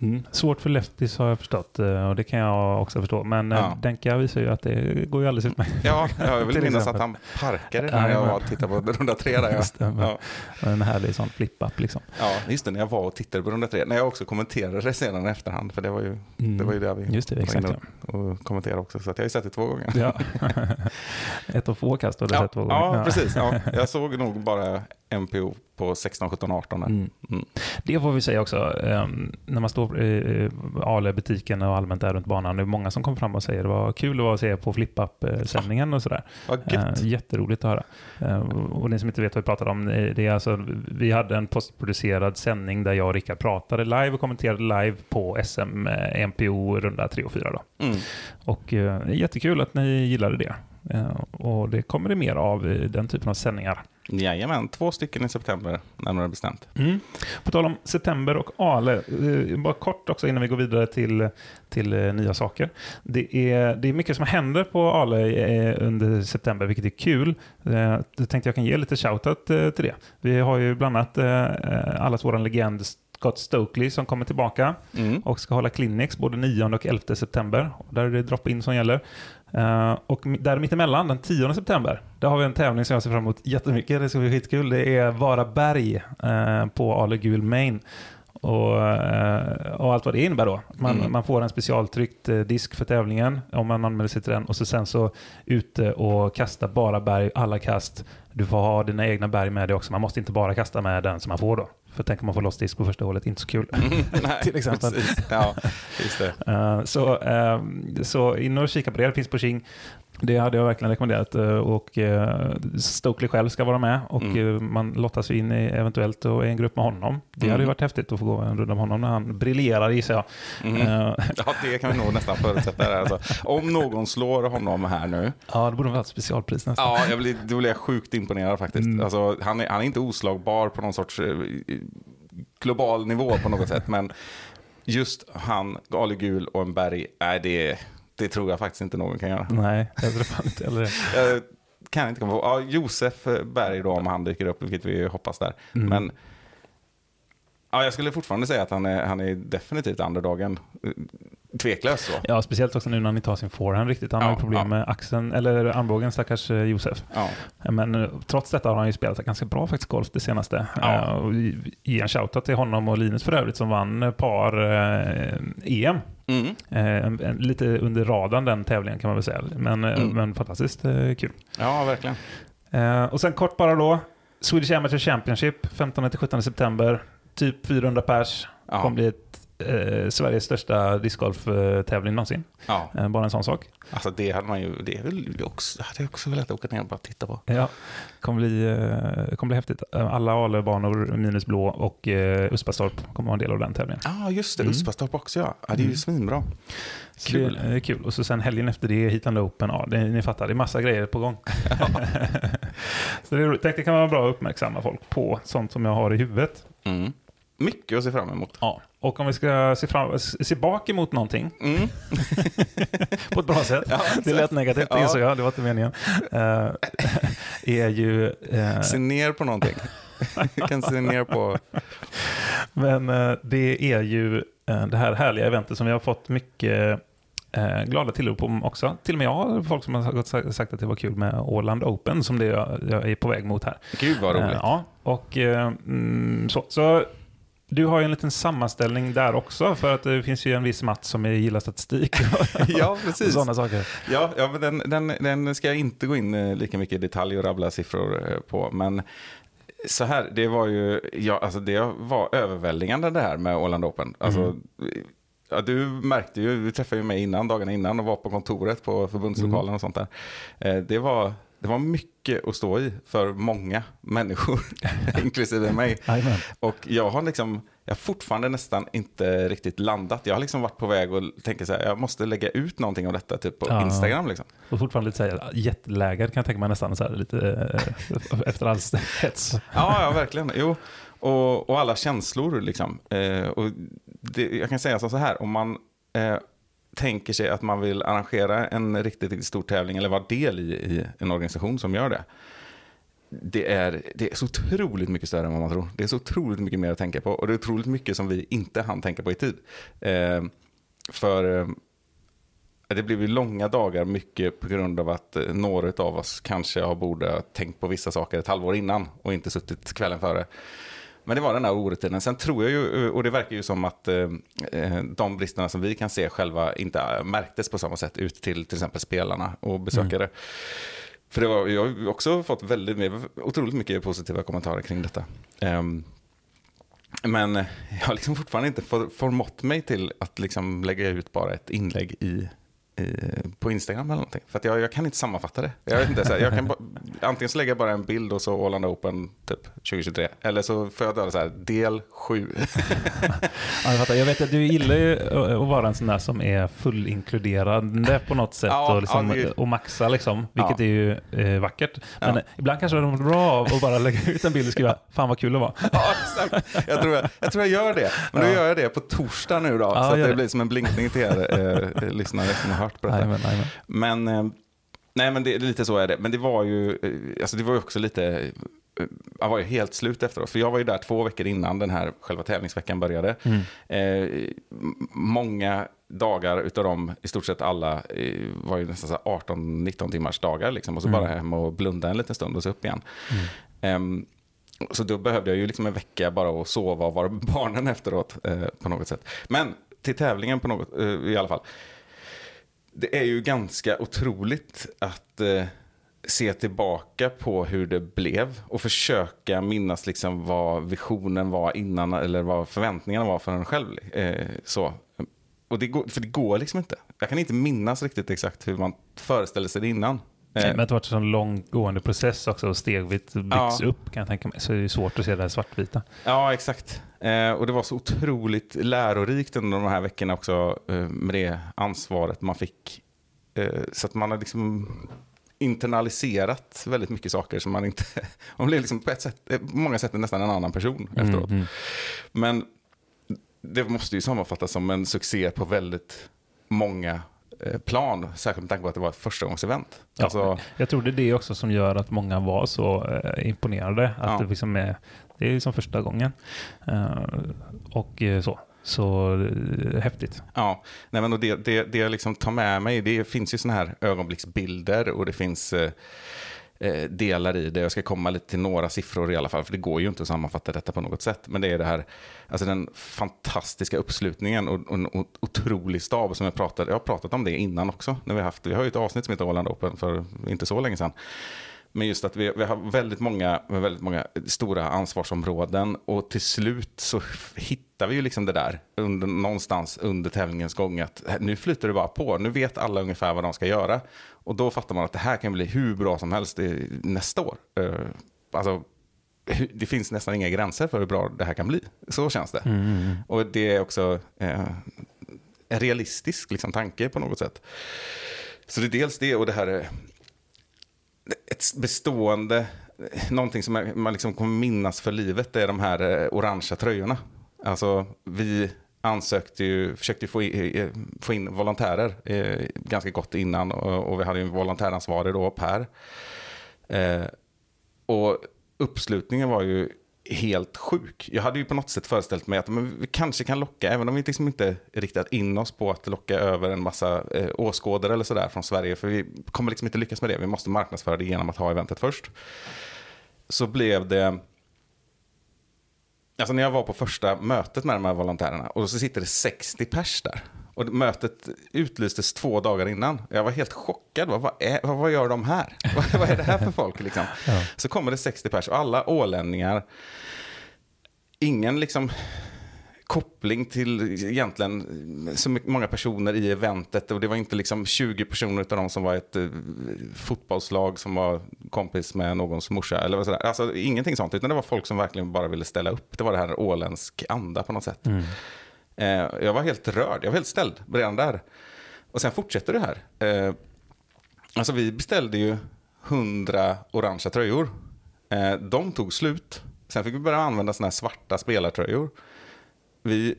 Mm. Svårt för lefties har jag förstått eh, och det kan jag också förstå. Men ja. Ja. Denka visar ju att det går ju alldeles utmärkt. Ja, jag vill minnas att han parkade när jag var och tittade på runda tre. Där, Just det, ja. men-. En härlig sån flip-up liksom. ja, just det, när jag var och tittade på runda tre. När jag också kommenterade det sedan i efterhand, för det var ju, det var ju där vi Mm. Just det, var exakt. inne och, och kommenterade också. Så att jag har ju sett det två gånger. Ja. Ett av få kast har du Ja, sett två gånger. ja, precis. Ja. Jag såg nog bara MPO på 16, 17, 18. Där. Mm. Mm. Det får vi säga också, ehm, när man står i Ale-butiken och allmänt där runt banan, det är många som kommer fram och säger det var kul att vara och se på flip-up-sändningen och sådär. Vad gött. Eh, jätteroligt att höra. Eh, och ni som inte vet vad vi pratar om, eh, det är alltså, vi hade en postproducerad sändning där jag och Rickard pratade live och kommenterade live på SM eh, MPO runda 3 och 4. Då. Mm. Och eh, jättekul att ni gillade det. Eh, och det kommer det mer av i den typen av sändningar. Jajamän, två stycken i september, närmare bestämt. Mm. På tal om september och Ale, eh, bara kort också innan vi går vidare till, till eh, nya saker. Det är, det är mycket som händer på Ale under september, vilket är kul. Jag tänkte jag kan ge lite shoutout till det. Vi har ju bland annat allas våran legend Scott Stokely som kommer tillbaka Mm. och ska hålla clinics både 9 och 11 september. Och där är det drop-in som gäller. Uh, och där mittemellan, den 10 september, där har vi en tävling som jag ser fram emot jättemycket. Det ska bli skitkul. Det är Vara berg uh, eh, på Ale Gul Main. Och, eh, och allt vad det innebär då. Man, Mm. man får en specialtryckt eh, disk för tävlingen om man anmäler sig till den och så sen så ute och kasta bara berg, alla kast. Du får ha dina egna berg med dig också. Man måste inte bara kasta med den som man får då. För tänk om man får loss disk på första hålet, inte så kul. Nej, Till exempel. Precis. Ja, just det. Eh, så, så in och kika på det, det finns på King. Det hade jag verkligen rekommenderat. eh, Och uh, Stokely själv ska vara med och Mm. eh, man lottas in i, eventuellt och i en grupp med honom. Det hade ju Mm. varit häftigt att få gå en runda med honom när han briljerar gissar jag. Mm. Eh, Ja, det kan vi nog nästan förutsätta. Här, alltså. Om någon slår honom här nu, ja, det borde vara ett specialpris nästan. ja, jag blir, då blir jag sjukt imponerad faktiskt. Mm. Alltså, han, är, han är inte oslagbar på någon sorts eh, global nivå på något sätt, men just han, Ali Gul och en berg, nej, det, det tror jag faktiskt inte någon kan göra. Nej, jag tror fan inte heller det. Kan inte komma på. Ja, Josef Berg då, om han dyker upp, vilket vi hoppas där. Mm. Men ja, jag skulle fortfarande säga att han är, han är definitivt underdogen. Tveklöst så. Ja, speciellt också nu när han inte har sin forehand riktigt. Han har Ja, ju problem ja. med axeln, eller armbågen stackars eh, Josef. Ja. Men eh, trots detta har han ju spelat ganska bra faktiskt golf det senaste. Ja. Eh, och ge- en shoutout till honom och Linus för övrigt som vann par eh, EM. Mm. Eh, lite under radarn den tävlingen kan man väl säga. Men, Mm. men fantastiskt eh, kul. ja, verkligen. Och sen kort bara då. Swedish Amateur Championship 15-17 september. Typ 400 pers. Ja. Kommer bli ett, eh, Sveriges största discgolf-tävling någonsin. Ja. Eh, bara en sån sak. Alltså det hade man ju, det är väl också, hade jag också velat åka ner och bara titta på. Ja, kommer bli, eh, kommer bli häftigt. Eh, Alla Ale-banor minus blå och eh, Uspastorp kommer vara en del av den tävlingen. Ja, ah, just det. Mm. Uspastorp också ja. ja. Det är ju Mm. svinbra. Kul. Det är kul. Och så sen helgen efter det, Heat and Open. Ja, det, ni fattar, det är massa grejer på gång. så det är roligt. Det kan vara bra att uppmärksamma folk på sånt som jag har i huvudet. Mm. Mycket att se fram emot. Ja. Och om vi ska se, fram, se bak emot någonting Mm. på ett bra sätt. Ja, det lät negativt, Ja. insåg jag. Det var inte meningen. Eh, är ju... eh, Se ner på någonting. Kan se ner på... Men eh, det är ju det här härliga eventet som vi har fått mycket glada tillrop om också. Till och med jag har folk som har sagt- att det var kul med Åland Open som det jag, jag är på väg mot här. Gud vad roligt. Ja, och mm, så. så du har ju en liten sammanställning där också för att det finns ju en viss Mats som gillar statistik Ja, precis. sådana saker. Ja, ja men den, den, den ska jag inte gå in eh, lika mycket i detalj och rabbla siffror eh, på. Men så här, det var ju, ja, alltså det var överväldigande det här med Åland Open. Alltså, Mm. ja, du märkte ju, du träffade ju mig innan, dagarna innan och var på kontoret på förbundslokalen och sånt där. Eh, Det var, det var mycket att stå i för många människor, inklusive mig. Och jag har liksom, jag har fortfarande nästan inte riktigt landat. Jag har liksom varit på väg och tänker så här, jag måste lägga ut någonting av detta typ på Ja. Instagram liksom. Och fortfarande lite så här, jetläger kan jag tänka mig nästan så här, lite eh, efter all hets. Ja, ja verkligen. Jo. Och, och alla känslor liksom. Eh, och det, jag kan säga så här, om man eh, tänker sig att man vill arrangera en riktigt, riktigt stor tävling eller vara del i, i en organisation som gör det. det är, det är så otroligt mycket större än vad man tror. Det är så otroligt mycket mer att tänka på och det är otroligt mycket som vi inte hann tänka på i tid. Eh, för eh, det blev ju långa dagar mycket på grund av att eh, några av oss kanske har borde ha tänkt på vissa saker ett halvår innan och inte suttit kvällen före. Men det var den här orutinen. Sen tror jag ju, och det verkar ju som att eh, eh, de bristerna som vi kan se själva inte märktes på samma sätt ut till till exempel spelarna och besökare. Mm. För det var, jag har också fått väldigt, otroligt mycket positiva kommentarer kring detta. Um, men jag har liksom fortfarande inte förmått mig till att liksom lägga ut bara ett inlägg i på Instagram eller någonting. För att jag, jag kan inte sammanfatta det. Jag vet inte, så här, jag kan ba, antingen så lägger jag bara en bild och så Åland Open typ 2023. Eller så får jag döda så här, del 7. ja, jag, jag vet att du gillar ju att vara en sån där som är fullinkluderande på något sätt. Ja, och, liksom, ja, och maxa liksom, vilket är ju eh, vackert. Men ibland kanske det är bra av att bara lägga ut en bild och skriva, fan vad kul det var. ja, exakt. Jag tror jag, jag tror jag gör det. Men då gör jag det på torsdag nu då. så att det, det blir som en blinkning till er eh, lyssnare som har hört på detta. Amen, amen. Men, eh, nej, men det, lite så är det. Men det var ju, eh, alltså det var ju också lite, eh, jag var ju helt slut efteråt. För jag var ju där två veckor innan den här själva tävlingsveckan började. Mm. Eh, många dagar utav dem, i stort sett alla, var ju nästan 18-19 timmars dagar. Liksom, och så mm. bara hem och blunda en liten stund och så upp igen. Mm. Eh, så då behövde jag ju liksom en vecka bara att sova och vara barnen efteråt eh, på något sätt. Men till tävlingen på något, i alla fall det är ju ganska otroligt att eh, se tillbaka på hur det blev och försöka minnas liksom vad visionen var innan eller vad förväntningarna var för en själv. Eh, så. Och det går, för det går liksom inte. Jag kan inte minnas riktigt exakt hur man föreställde sig det innan. Nej, men det har varit en långgående process också och stegvis byggs ja. upp kan jag tänka mig. Så det är svårt att se det här svartvita. Ja, exakt. Eh, och det var så otroligt lärorikt under de här veckorna också eh, med det ansvaret man fick. Eh, så att man har liksom internaliserat väldigt mycket saker som man inte... Man blir liksom på, ett sätt, eh, på många sätt nästan en annan person mm, efteråt. Mm. Men det måste ju sammanfattas som en succé på väldigt många eh, plan, särskilt med tanke på att det var ett förstagångsevent. Ja, alltså, jag tror det är det också som gör att många var så eh, imponerade. Att ja. det, liksom är, det är liksom första gången. Uh, och så. Så eh, häftigt. Ja, Nej, men det, det, det jag liksom tar med mig, det finns ju sådana här ögonblicksbilder och det finns eh, delar i det. Jag ska komma lite till några siffror i alla fall, för det går ju inte att sammanfatta detta på något sätt. Men det är det här, alltså den fantastiska uppslutningen och, och, och otrolig stab som jag pratade, jag har pratat om det innan också. När vi, haft, vi har ju ett avsnitt som heter Åland Open för inte så länge sedan. Men just att vi, vi har väldigt många, väldigt många stora ansvarsområden och till slut så hittar vi ju liksom det där under, någonstans under tävlingens gång att nu flyter det bara på. Nu vet alla ungefär vad de ska göra. Och då fattar man att det här kan bli hur bra som helst nästa år. Uh, alltså, det finns nästan inga gränser för hur bra det här kan bli. Så känns det. Mm. mm, mm. Och det är också uh, en realistisk liksom, tanke på något sätt. Så det är dels det och det här ett bestående, någonting som man liksom kommer minnas för livet, det är de här eh, orangea tröjorna. Alltså vi ansökte ju, försökte få in, få in volontärer eh, ganska gott innan och, och, vi hade en volontäransvarig då, Per. Eh, och uppslutningen var ju helt sjuk. Jag hade ju på något sätt föreställt mig att men vi kanske kan locka, även om vi liksom inte riktat in oss på att locka över en massa eh, åskådare eller sådär från Sverige, för vi kommer liksom inte lyckas med det. Vi måste marknadsföra det genom att ha eventet först. Så blev det, alltså när jag var på första mötet med de här volontärerna och så sitter det 60 pers där. Och mötet utlystes två dagar innan. Jag var helt chockad. Vad, vad, är, vad, gör de här? vad, vad, är det här för folk? Liksom? Ja. Så kommer det 60 pers och alla ålänningar. Ingen liksom koppling till egentligen så många personer i eventet. Och det var inte liksom 20 personer av dem som var ett uh, fotbollslag som var kompis med någons morsa. Eller sådär. Alltså ingenting sånt, utan det var folk som verkligen bara ville ställa upp. Det var det här åländsk anda på något sätt. Mm. Eh, jag var helt rörd, jag var helt ställd redan där. Och sen fortsätter det här. Eh, alltså vi beställde ju hundra orangea tröjor. Eh, de tog slut. Sen fick vi börja använda sådana här svarta spelartröjor. Vi,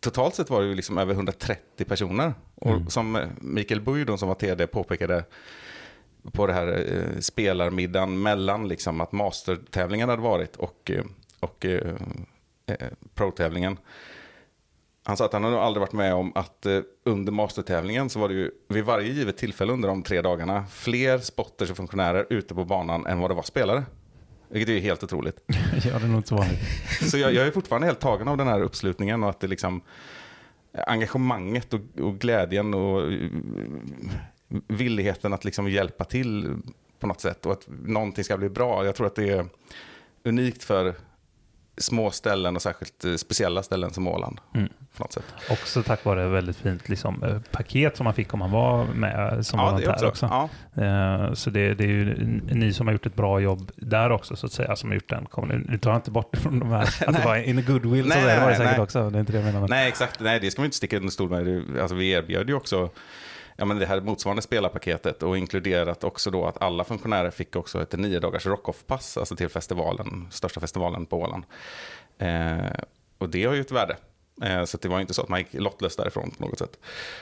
totalt sett var det ju liksom över 130 personer. Mm. Och som Mikael Bujdon som var TD påpekade, på det här eh, spelarmiddagen mellan liksom att mastertävlingen hade varit och, eh, och eh, eh, pro-tävlingen. Han sa att han hade aldrig varit med om att eh, under mastertävlingen så var det ju vid varje givet tillfälle under de tre dagarna fler spotters och funktionärer ute på banan än vad det var spelare. Vilket är ju helt otroligt. ja, det är nog inte så vanligt. Så jag, jag är fortfarande helt tagen av den här uppslutningen och att det liksom engagemanget och, och glädjen och eh, villigheten att liksom hjälpa till på något sätt och att någonting ska bli bra. Jag tror att det är unikt för små ställen och särskilt eh, speciella ställen som Åland. Mm. På något sätt. Också tack vare väldigt fint liksom, eh, paket som man fick om man var med som Ja, det volontär också. också. Ja. Eh, Så det, det är ju ni som har gjort ett bra jobb där också, så att säga, som har gjort den. Kom, nu, tar jag inte bort från de här, att det var in a goodwill, Nej, så det var det nej, säkert nej. också. Det är inte det jag menar. Men... Nej, exakt. Nej, det ska man inte sticka under stol med. Alltså, vi erbjöd ju också ja, men det här motsvarande spelarpaketet och inkluderat också då att alla funktionärer fick också ett nio dagars rock-off-pass alltså till festivalen, största festivalen på Åland. Eh, och det har ju ett värde. Eh, så det var inte så att man gick lottlös därifrån på något sätt.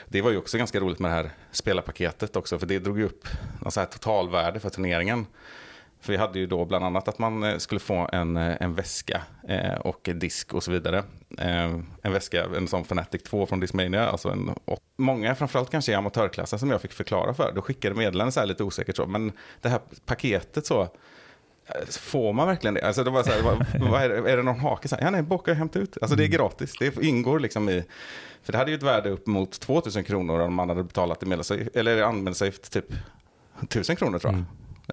Det var ju också ganska roligt med det här spelarpaketet också, för det drog ju upp något så här totalvärde för turneringen. För vi hade ju då bland annat att man eh, skulle få en, eh, en väska eh, och disk och så vidare. En väska, en sån Fnatic 2 från Discmania. Alltså en, åt- många, framförallt kanske i amatörklassen som jag fick förklara för. Då skickade meddelanden så här lite osäkert så. Men det här paketet så, får man verkligen det? Alltså det var så här, vad, vad är, det, är det någon hake? Så här, ja nej, boka och hämta ut. Alltså det är gratis. Det ingår liksom i, för det hade ju ett värde upp mot 2000 kronor om man hade betalat i medlemsavgift, eller anmälningsavgift typ 1000 kronor tror jag.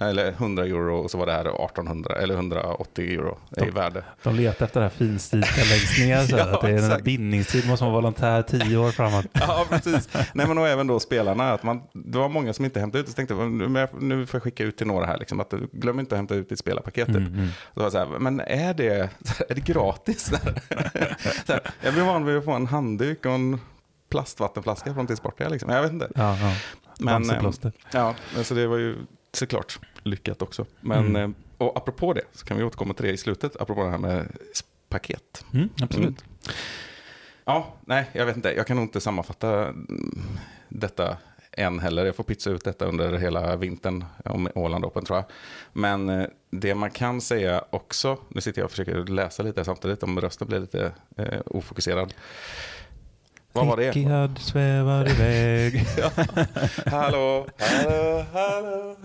Eller 100 euro och så var det här 1800 eller 180 euro i värde. De letar efter det här finstilta längst ner. Så Ja, att det är exakt. bindningstid, måste man vara volontär tio år framåt. Ja, precis. Nej, men och även då spelarna. Att man, det var många som inte hämtade ut. Så tänkte jag, "Men jag- nu får jag skicka ut till några här. Liksom, att glöm inte att hämta ut ditt spelarpaketet. Mm, Så var jag så här, men är det, är det gratis? så här, jag blir van vid att få en handduk och en plastvattenflaska från T-Sportiga. Liksom. Jag vet inte. Ja, ja. Men, eh. Ja, så det var ju såklart lyckat också. Men, Mm. eh, och apropå det, så kan vi återkomma till det i slutet. Apropå det här med paket. Mm, absolut. Mm. Ja, nej, jag vet inte. Jag kan nog inte sammanfatta mm, detta än heller. Jag får pytsa ut detta under hela vintern om Åland Open tror jag. Men eh, det man kan säga också, nu sitter jag och försöker läsa lite samtidigt om rösten blir lite eh, ofokuserad. Vad var det? Rickard svävar iväg. Ja. Hallå, hallå, hallå.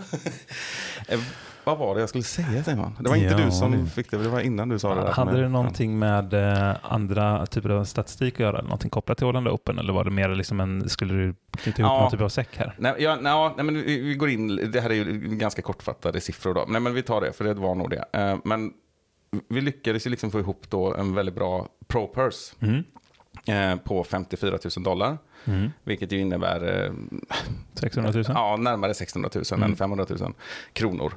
Eh, Vad var det jag skulle säga Simon? Det var inte Ja. du som fick det, det var innan du sa det där. Hade det någonting med eh, andra typer av statistik att göra? Eller någonting kopplat till Åland Open? Eller var det mer liksom en, skulle du knyta ihop Ja. någon typ av säck här? Nej, ja, nej, nej, men vi, går in, det här är ju ganska kortfattade siffror då. Nej, men vi tar det, för det var nog det. Eh, Men vi lyckades ju liksom få ihop då en väldigt bra pro-purse Mm. Eh, på 54 000 dollar. Mm. Vilket ju innebär eh, 600 000? ja, närmare 600 000 Mm. än 500 000 kronor.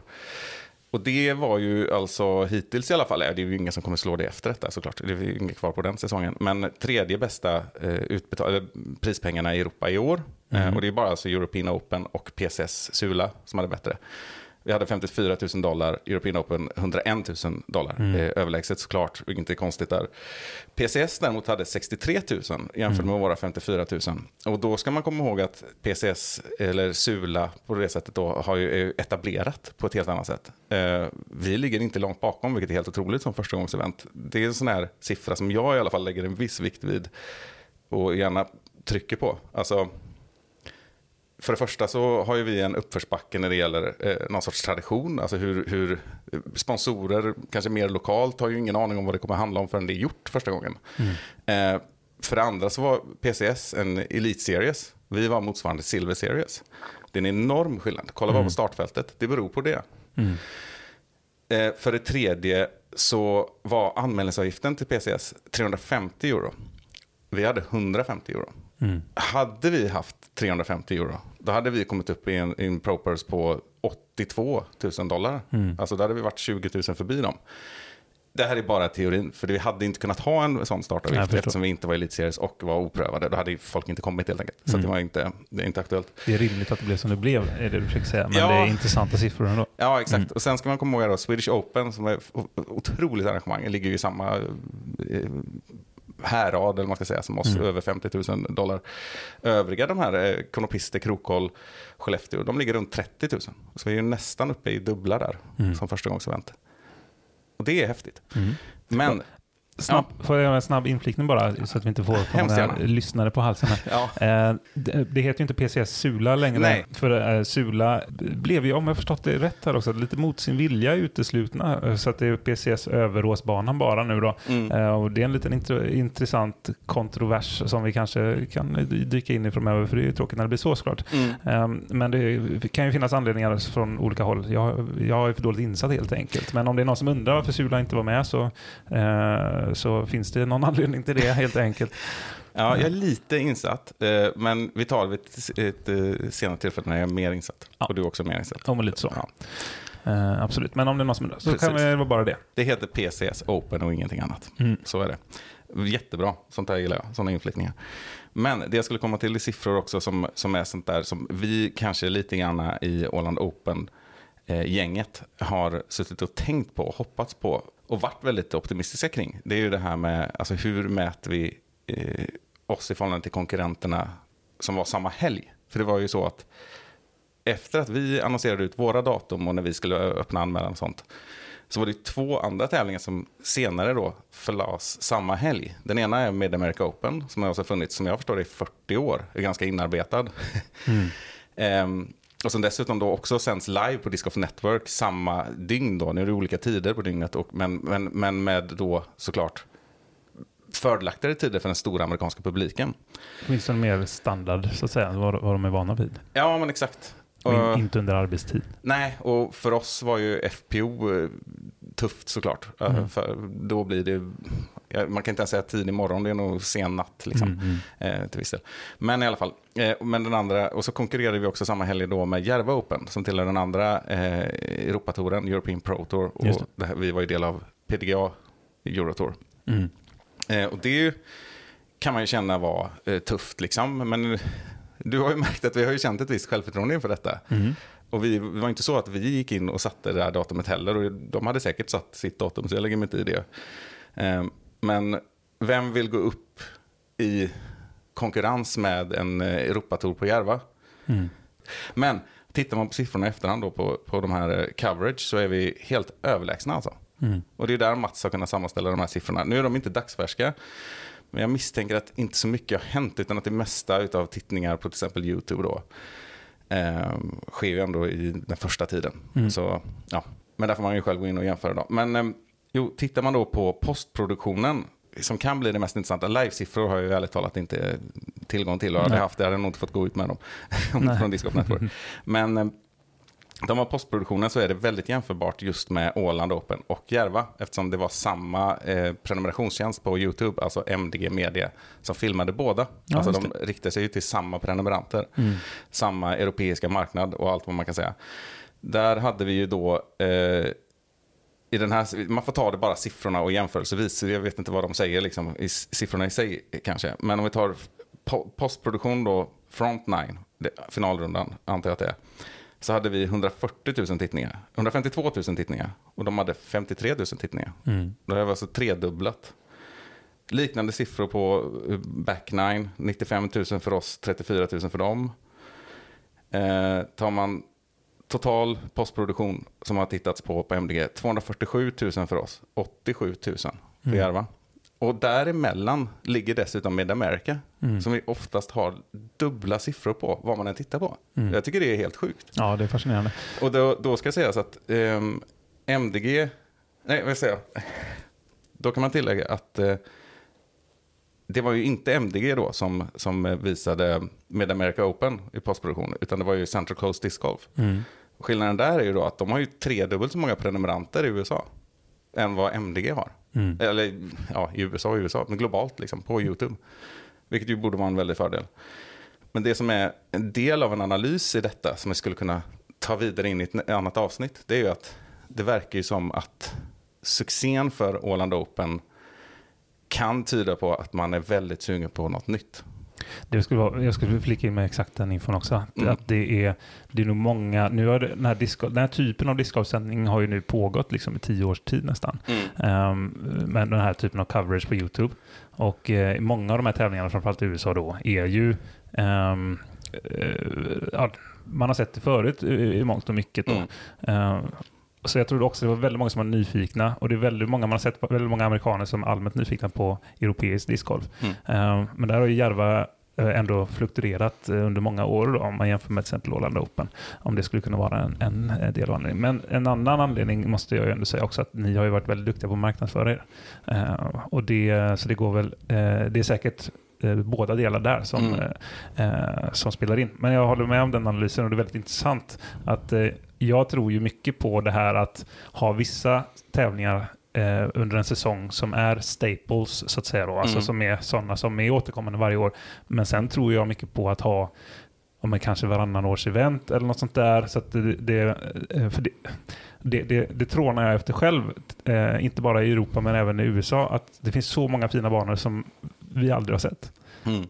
Och det var ju alltså hittills i alla fall, det är ju ingen som kommer slå det efter detta såklart. Det är ju inget kvar på den säsongen. Men tredje bästa eh, prispengarna i Europa i år. Mm. Eh, och det är bara alltså European Open och PCS Sula som hade bättre. Vi hade 54 000 dollar, European Open 101 000 dollar. Mm. Eh, överlägset såklart, vilket är konstigt där. PCS däremot hade 63 000 jämfört Mm. med våra 54 000. Och då ska man komma ihåg att PCS, eller Sula på det sättet då, har ju etablerat på ett helt annat sätt. Eh, vi ligger inte långt bakom, vilket är helt otroligt som förstagångsevent. Det är en sån här siffra som jag i alla fall lägger en viss vikt vid och gärna trycker på. Alltså, för det första så har ju vi en uppförsbacke när det gäller eh, någon sorts tradition. Alltså hur, hur sponsorer, kanske mer lokalt, har ju ingen aning om vad det kommer handla om förrän det är gjort första gången. Eh, för det andra så var PCS en Elite Series. Vi var motsvarande Silver Series. Det är en enorm skillnad. Kolla bara på startfältet. Det beror på det. Mm. Eh, för det tredje så var anmälningsavgiften till PCS 350 euro. Vi hade 150 euro. Mm. Hade vi haft 350 euro, då hade vi kommit upp i en, en propers på 82 000 dollar. Mm. Alltså då hade vi varit 20 000 förbi dem. Det här är bara teorin, för vi hade inte kunnat ha en sån startavgift eftersom vi inte var elitseries och var oprövade. Då hade folk inte kommit helt enkelt. Så Mm. att det var inte, det är inte aktuellt. Det är rimligt att det blev som det blev, är det du försöker säga. Men Ja. det är intressanta siffror ändå. Ja, exakt. Mm. Och sen ska man komma ihåg då, Swedish Open, som är ett otroligt arrangemang, ligger ju i samma eh, härad, eller man ska säga, som oss, över 50 000 dollar. Övriga, de här eh, konopister, Krokhåll, Skellefteå, de ligger runt 30 000. Så vi är ju nästan uppe i dubbla där, som förstagångsevent. Och det är häftigt. Men, Snabb, Får jag göra en snabb inflikning bara, så att vi inte får många lyssnare på halsen här. ja, Eh, det, det heter ju inte PCS Sula längre. Nej. För eh, Sula blev ju, om jag förstått det rätt här också, lite mot sin vilja uteslutna. eh, Så att det är PCS Överåsbanan bara nu då. Mm. Eh, och det är en liten intro, intressant kontrovers som vi kanske kan dyka in i framöver, för det är ju tråkigt när det blir så såklart. mm. Eh, men det kan ju finnas anledningar från olika håll. Jag, jag är för dåligt insatt helt enkelt. Men om det är någon som undrar varför Sula inte var med så, eh, så finns det någon anledning till det helt enkelt. Ja, jag är lite insatt, eh, men vi tar det vid ett, ett eh, senare tillfälle när jag är mer insatt. Ja. Och du är också mer insatt. Om och lite så. Ja. Eh, absolut, men om det är någon som undrar så Precis. kan det vara bara det. Det heter PCS Open och ingenting annat. Mm. Så är det. Jättebra, sånt där gillar jag, sådana inflyttningar. Men det jag skulle komma till i siffror också som, som är sånt där som vi kanske lite grann i Åland Open-gänget har suttit och tänkt på och hoppats på och varit väldigt optimistiska kring. Det är ju det här med alltså hur mäter vi eh, oss i förhållande till konkurrenterna som var samma helg. För det var ju så att efter att vi annonserade ut våra datum och när vi skulle öppna anmälan och sånt, så var det två andra tävlingar som senare då förlades samma helg. Den ena är Mid America Open, som har funnits, som jag förstår det, i 40 år. Är ganska inarbetad. Ehm, och som dessutom då också sänds live på Disc Golf Network samma dygn då. Nu är det olika tider på dygnet, och, men, men, men med då såklart fördelaktigare tider för den stora amerikanska publiken. Åtminstone mer standard, så att säga, vad, vad de är vana vid. Ja, men exakt. Och- inte under arbetstid. Nej, och för oss var ju FPO eh, tufft såklart. Eh, Mm. För då blir det, man kan inte ens säga tidig morgon, det är nog sen natt liksom, Mm, mm. eh, till viss del. Men i alla fall, eh, men den andra, och så konkurrerade vi också samma helg då med Järva Open, som tillhör den andra eh, Europatouren, European Pro Tour. Och det här, vi var ju del av PDGA Eurotour. Mm. Eh, och det kan man ju känna var eh, tufft liksom, men du har ju märkt att vi har ju känt ett visst självförtroende inför detta. Mm. Och vi, det var inte så att vi gick in och satte det här datumet heller. Och de hade säkert satt sitt datum, så jag lägger mig inte i det. Eh, Men vem vill gå upp i konkurrens med en eh, Europatour på Järva? Mm. Men tittar man på siffrorna i efterhand då på, på de här eh, coverage så är vi helt överlägsna alltså. Mm. Och det är där Mats har kunnat sammanställa de här siffrorna. Nu är de inte dagsfärska. Men jag misstänker att inte så mycket har hänt utan att det mesta av tittningar på till exempel YouTube då eh, sker ju ändå i den första tiden. Mm. Så, ja. Men där får man ju själv gå in och jämföra då. Men eh, jo, tittar man då på postproduktionen som kan bli det mest intressanta. Livesiffror har jag ju ärligt talat inte tillgång till och hade jag haft det hade jag nog inte fått gå ut med dem från Disc Golf Network. Men eh, de har postproduktionen så är det väldigt jämförbart just med Åland Open och Järva eftersom det var samma eh, prenumerationstjänst på YouTube, alltså MDG Media, som filmade båda. Ja, alltså de riktar sig ju till samma prenumeranter, Mm. samma europeiska marknad och allt vad man kan säga. Där hade vi ju då eh, i den här, man får ta det bara siffrorna och jämförelsevis. Jag vet inte vad de säger liksom, i siffrorna i sig kanske. Men om vi tar po- postproduktion då, front nine, det, finalrundan antar jag att det är. Så hade vi 140 000 tittningar. 152 000 tittningar. Och de hade 53 000 tittningar. Mm. Då har vi alltså tredubblat. Liknande siffror på eh, back nine. 95 000 för oss, 34 000 för dem. Eh, tar man total postproduktion som har tittats på på MDG, 247 000 för oss, 87 000 för Mm. Järva. Och däremellan ligger dessutom Mid America, Mm. som vi oftast har dubbla siffror på, vad man än tittar på. Mm. Jag tycker det är helt sjukt. Ja, det är fascinerande. Och då, då ska sägas att ehm, MDG, nej vad säger jag, då kan man tillägga att eh, det var ju inte MDG då som, som visade Mid America Open i postproduktion, utan det var ju Central Coast Disc Golf. Mm. Skillnaden där är ju då att de har ju tredubbelt så många prenumeranter i USA än vad MDG har. Mm. Eller ja, i USA och USA, men globalt liksom på YouTube. Vilket ju borde vara en väldig fördel. Men det som är en del av en analys i detta, som jag skulle kunna ta vidare in i ett annat avsnitt, det är ju att det verkar ju som att succén för Åland Open kan tyda på att man är väldigt sugen på något nytt. Det skulle vara, jag skulle flika in med exakt den infon också. Att, Mm. att det, är, det är nog många, nu har det, den, här disco, den här typen av discgolfsändning har ju nu pågått liksom i tio års tid nästan. Um, med den här typen av coverage på YouTube. Och eh, många av de här tävlingarna, framförallt i USA då, är ju ehm, eh, ja, man har sett det förut i, mångt och mycket. Då. Mm. Ehm, så jag tror också det var väldigt många som var nyfikna och det är väldigt många, man har sett väldigt många amerikaner som är allmänt nyfikna på europeisk discgolf. Mm. Ehm, men där har ju Järva eh, ändå fluktuerat eh, under många år då, om man jämför med till exempel Åland Open. Om det skulle kunna vara en, en eh, del av anledningen. Men en annan anledning måste jag ju ändå säga också att ni har ju varit väldigt duktiga på att marknadsföra er. Eh, och det, så det går väl, eh, det är säkert eh, båda delar där som, Mm. som spelar in. Men jag håller med om den analysen och det är väldigt intressant att jag tror ju mycket på det här att ha vissa tävlingar eh, under en säsong som är staples så att säga då, alltså Mm. som är sådana som är återkommande varje år. Men sen tror jag mycket på att ha om man kanske varannan års event eller något sånt där. Så det, det, eh, för det, det, det, det trånar jag efter själv, eh, inte bara i Europa men även i USA, att det finns så många fina banor som vi aldrig har sett. Mm.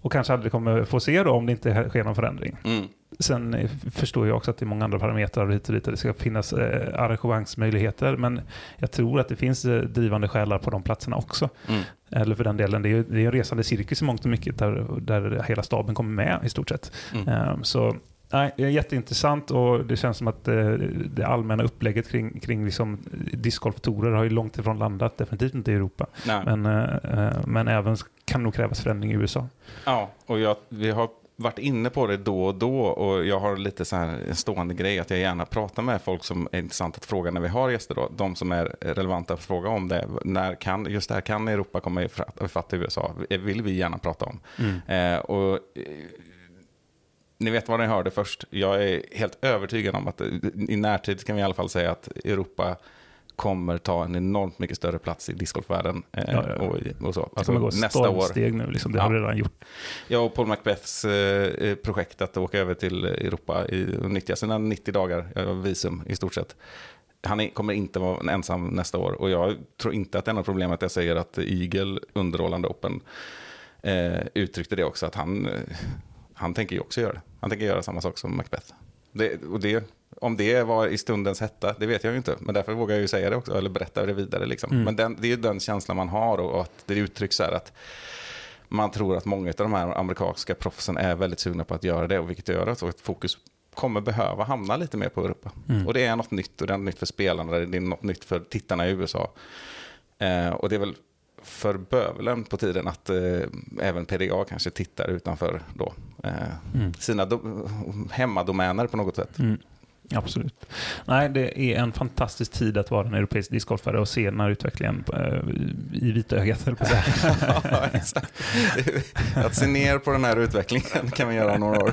Och kanske aldrig kommer få se då om det inte sker någon förändring. Mm. Sen eh, förstår jag också att det är många andra parametrar hit och dit. och Det ska finnas eh, arrangemangsmöjligheter. Men jag tror att det finns eh, drivande själar på de platserna också. Mm. Eller för den delen, det är, det är en resande cirkus i mångt och mycket där, där hela staben kommer med i stort sett. Mm. Eh, så nej, det är jätteintressant och det känns som att eh, det allmänna upplägget kring, kring liksom discgolftourer har ju långt ifrån landat, definitivt inte i Europa. Nej. Men, eh, men även kan nog krävas förändring i USA. Ja, och jag, vi har varit inne på det då och då och jag har lite så här en stående grej att jag gärna pratar med folk som är intressant att fråga när vi har gäster då. De som är relevanta att fråga om det. När kan, just det här, kan Europa komma ifatt USA? vill vi gärna prata om. Eh, och eh, ni vet vad ni hörde först. Jag är helt övertygad om att eh, i närtid kan vi i alla fall säga att Europa kommer ta en enormt mycket större plats i discgolfvärlden. Eh, Ja, ja, ja. och, och så. Det Alltså, kommer gå nästa år. stormsteg nu, liksom. det har Ja. det redan gjort. Jag och Paul Macbeths eh, projekt att åka över till Europa i, och nyttja sina 90 dagar eh, visum i stort sett. Han är, kommer inte vara ensam nästa år och jag tror inte att det är något problem att jag säger att Eagle under Roland Open eh, uttryckte det också att han, eh, han tänker ju också göra det. Han tänker göra samma sak som Macbeth. Det, och det, om det var i stundens hetta, det vet jag ju inte. Men därför vågar jag ju säga det också, eller berätta det vidare. Liksom. Men den, det är ju den känslan man har och att det uttrycks så här att man tror att många av de här amerikanska proffsen är väldigt sugna på att göra det, och vilket gör att fokus kommer behöva hamna lite mer på Europa. Och det är något nytt, och det är något nytt för spelarna, det är något nytt för tittarna i USA. Eh, och det är väl för bövelen på tiden att eh, även PDA kanske tittar utanför då, eh, sina do- hemmadomäner på något sätt. Mm. Absolut. Nej, det är en fantastisk tid att vara en europeisk discgolfare och se den här utvecklingen eh, i vitögat, höll på att säga. ja, exakt. Att se ner på den här utvecklingen kan vi göra några år.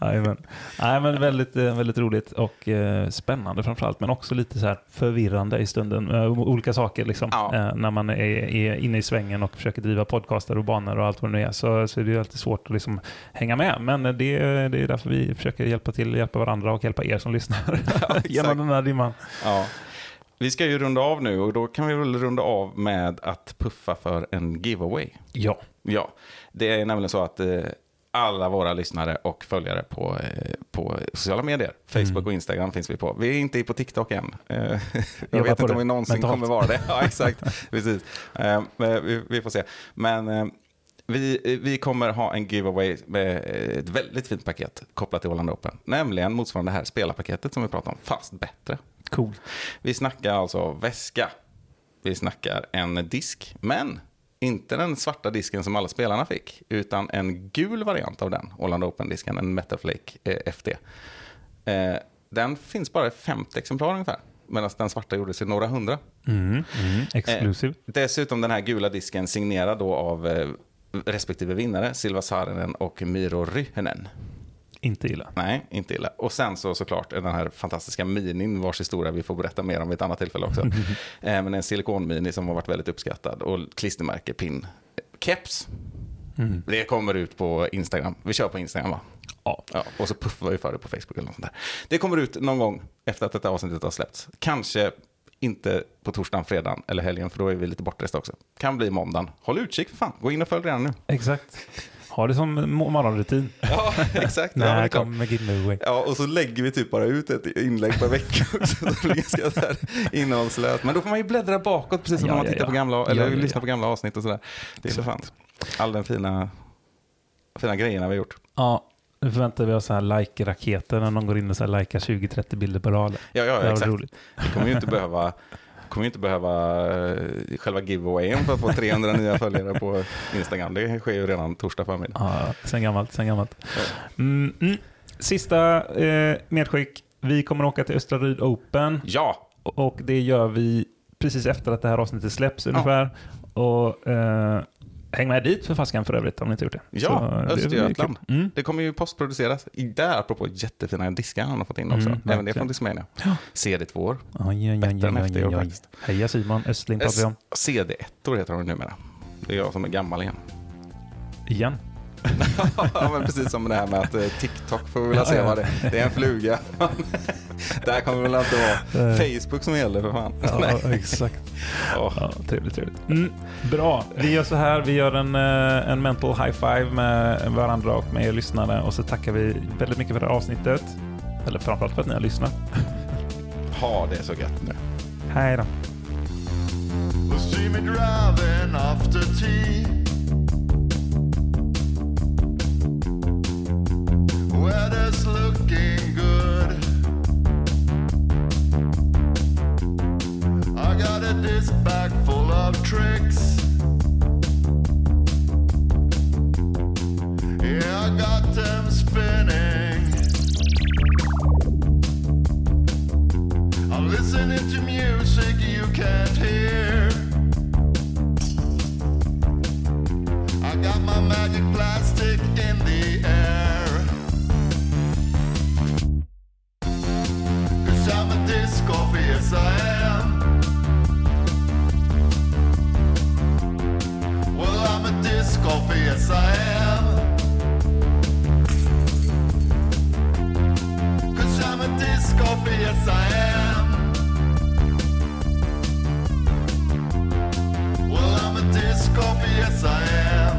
Jajamän. Nej, men väldigt, eh, väldigt roligt och eh, spännande framförallt, men också lite så här förvirrande i stunden. Olika saker liksom. Ja. När man är, inne i svängen och försöker driva podcaster och banor och allt vad det nu är, så, så är det alltid svårt att liksom hänga med. Men det, det är därför vi försöker hjälpa till, hjälpa varandra och hjälpa er som lyssnar exakt. genom den här dimman. Ja. Vi ska ju runda av nu och då kan vi väl runda av med att puffa för en giveaway. Ja. Ja, det är nämligen så att eh, alla våra lyssnare och följare på, eh, på sociala medier, Facebook Mm. och Instagram finns vi på. Vi är inte på TikTok än. Eh, jag vet inte det, om vi någonsin mentalt. kommer vara det. Ja, exakt. Precis. Eh, vi, vi får se. Men eh, vi, vi kommer ha en giveaway med ett väldigt fint paket kopplat till Åland Open. Nämligen motsvarande det här spelarpaketet som vi pratade om, fast bättre. Cool. Vi snackar alltså väska. Vi snackar en disk, men inte den svarta disken som alla spelarna fick, utan en gul variant av den, Åland Open-disken, en Metaflake eh, FD. Eh, den finns bara i 50 exemplar ungefär, medan den svarta gjordes i några hundra. Mm. Mm. Exclusive. Dessutom den här gula disken signerad då av eh, respektive vinnare, Silva Saarinen och Miro Ryhänen. Inte illa. Nej, inte illa. Och sen så såklart den här fantastiska minin vars historia vi får berätta mer om vid ett annat tillfälle också. eh, men en silikonmini som har varit väldigt uppskattad och klistermärke, pin, keps. Mm. Det kommer ut på Instagram. Vi kör på Instagram va? Ja. Ja, och så puffar vi för det på Facebook eller något sånt där. Det kommer ut någon gång efter att detta avsnittet har släppts. Kanske inte på torsdagen, fredagen eller helgen, för då är vi lite bortresta också. Kan bli måndagen. Håll utkik för fan. Gå in och följ redan nu. Exakt. Ha det som mo- morgonrutin. Ja, exakt. När klart. kommer giveaway? Ja, och så lägger vi typ bara ut ett inlägg per vecka också. Så det blir ganska så här innehållslöst. Men då får man ju bläddra bakåt precis som Ja, när man ja, tittar ja. på gamla, eller ja, lyssnar på gamla avsnitt och sådär. Det är fan all den fina, fina grejerna vi har gjort. Ja, nu förväntar vi oss så här like-raketer när någon går in och så här likar 20-30 bilder per dag. Ja, ja, ja exakt. roligt. Vi kommer ju inte behöva kommer inte behöva eh, själva giveawayen för att få 300 nya följare på Instagram. Det sker ju redan torsdag förmiddag. Ja, sen gammalt, sen gammalt. Mm, mm. Sista eh, medskick. Vi kommer åka till Östra Ryd Open Ja, och det gör vi precis efter att det här avsnittet släpps ungefär. Och eh, Häng med dit för faskan för övrigt om ni inte gjort det. Ja, Så det Östergötland. kul. Mm. det kommer ju postproduceras. Där, apropå jättefina diskar han har fått in också. Mm, Även det från Discmania. Ja. CD2. Oj, oj, oj, Bättre än oj, efter oj, oj. faktiskt. Heja Simon, Östling pratar vi om. CD1 heter de numera. Det är jag som är gammal igen. Igen. ja, men precis som det här med att eh, TikTok får vi vilja Ja, se ja. vad det är. Det är en fluga. Där kommer väl alltid vara Eh. Facebook som gäller för fan. Ja, exakt. Åh. Ja, trevligt, trevligt. Mm, bra. Vi gör så här. Vi gör en, eh, en mental high five med varandra och med er lyssnare och så tackar vi väldigt mycket för det här avsnittet. Eller framförallt för att ni har lyssnat. Ha det så gött nu. Hej då. Weather's looking good. I got a disc bag full of tricks. Yeah, I got them spinning. I'm listening to music you can't hear. I got my magic plastic in the air. Yes I am. Cause I'm a disc golfer, yes I am. Well, I'm a disc golfer, yes I am.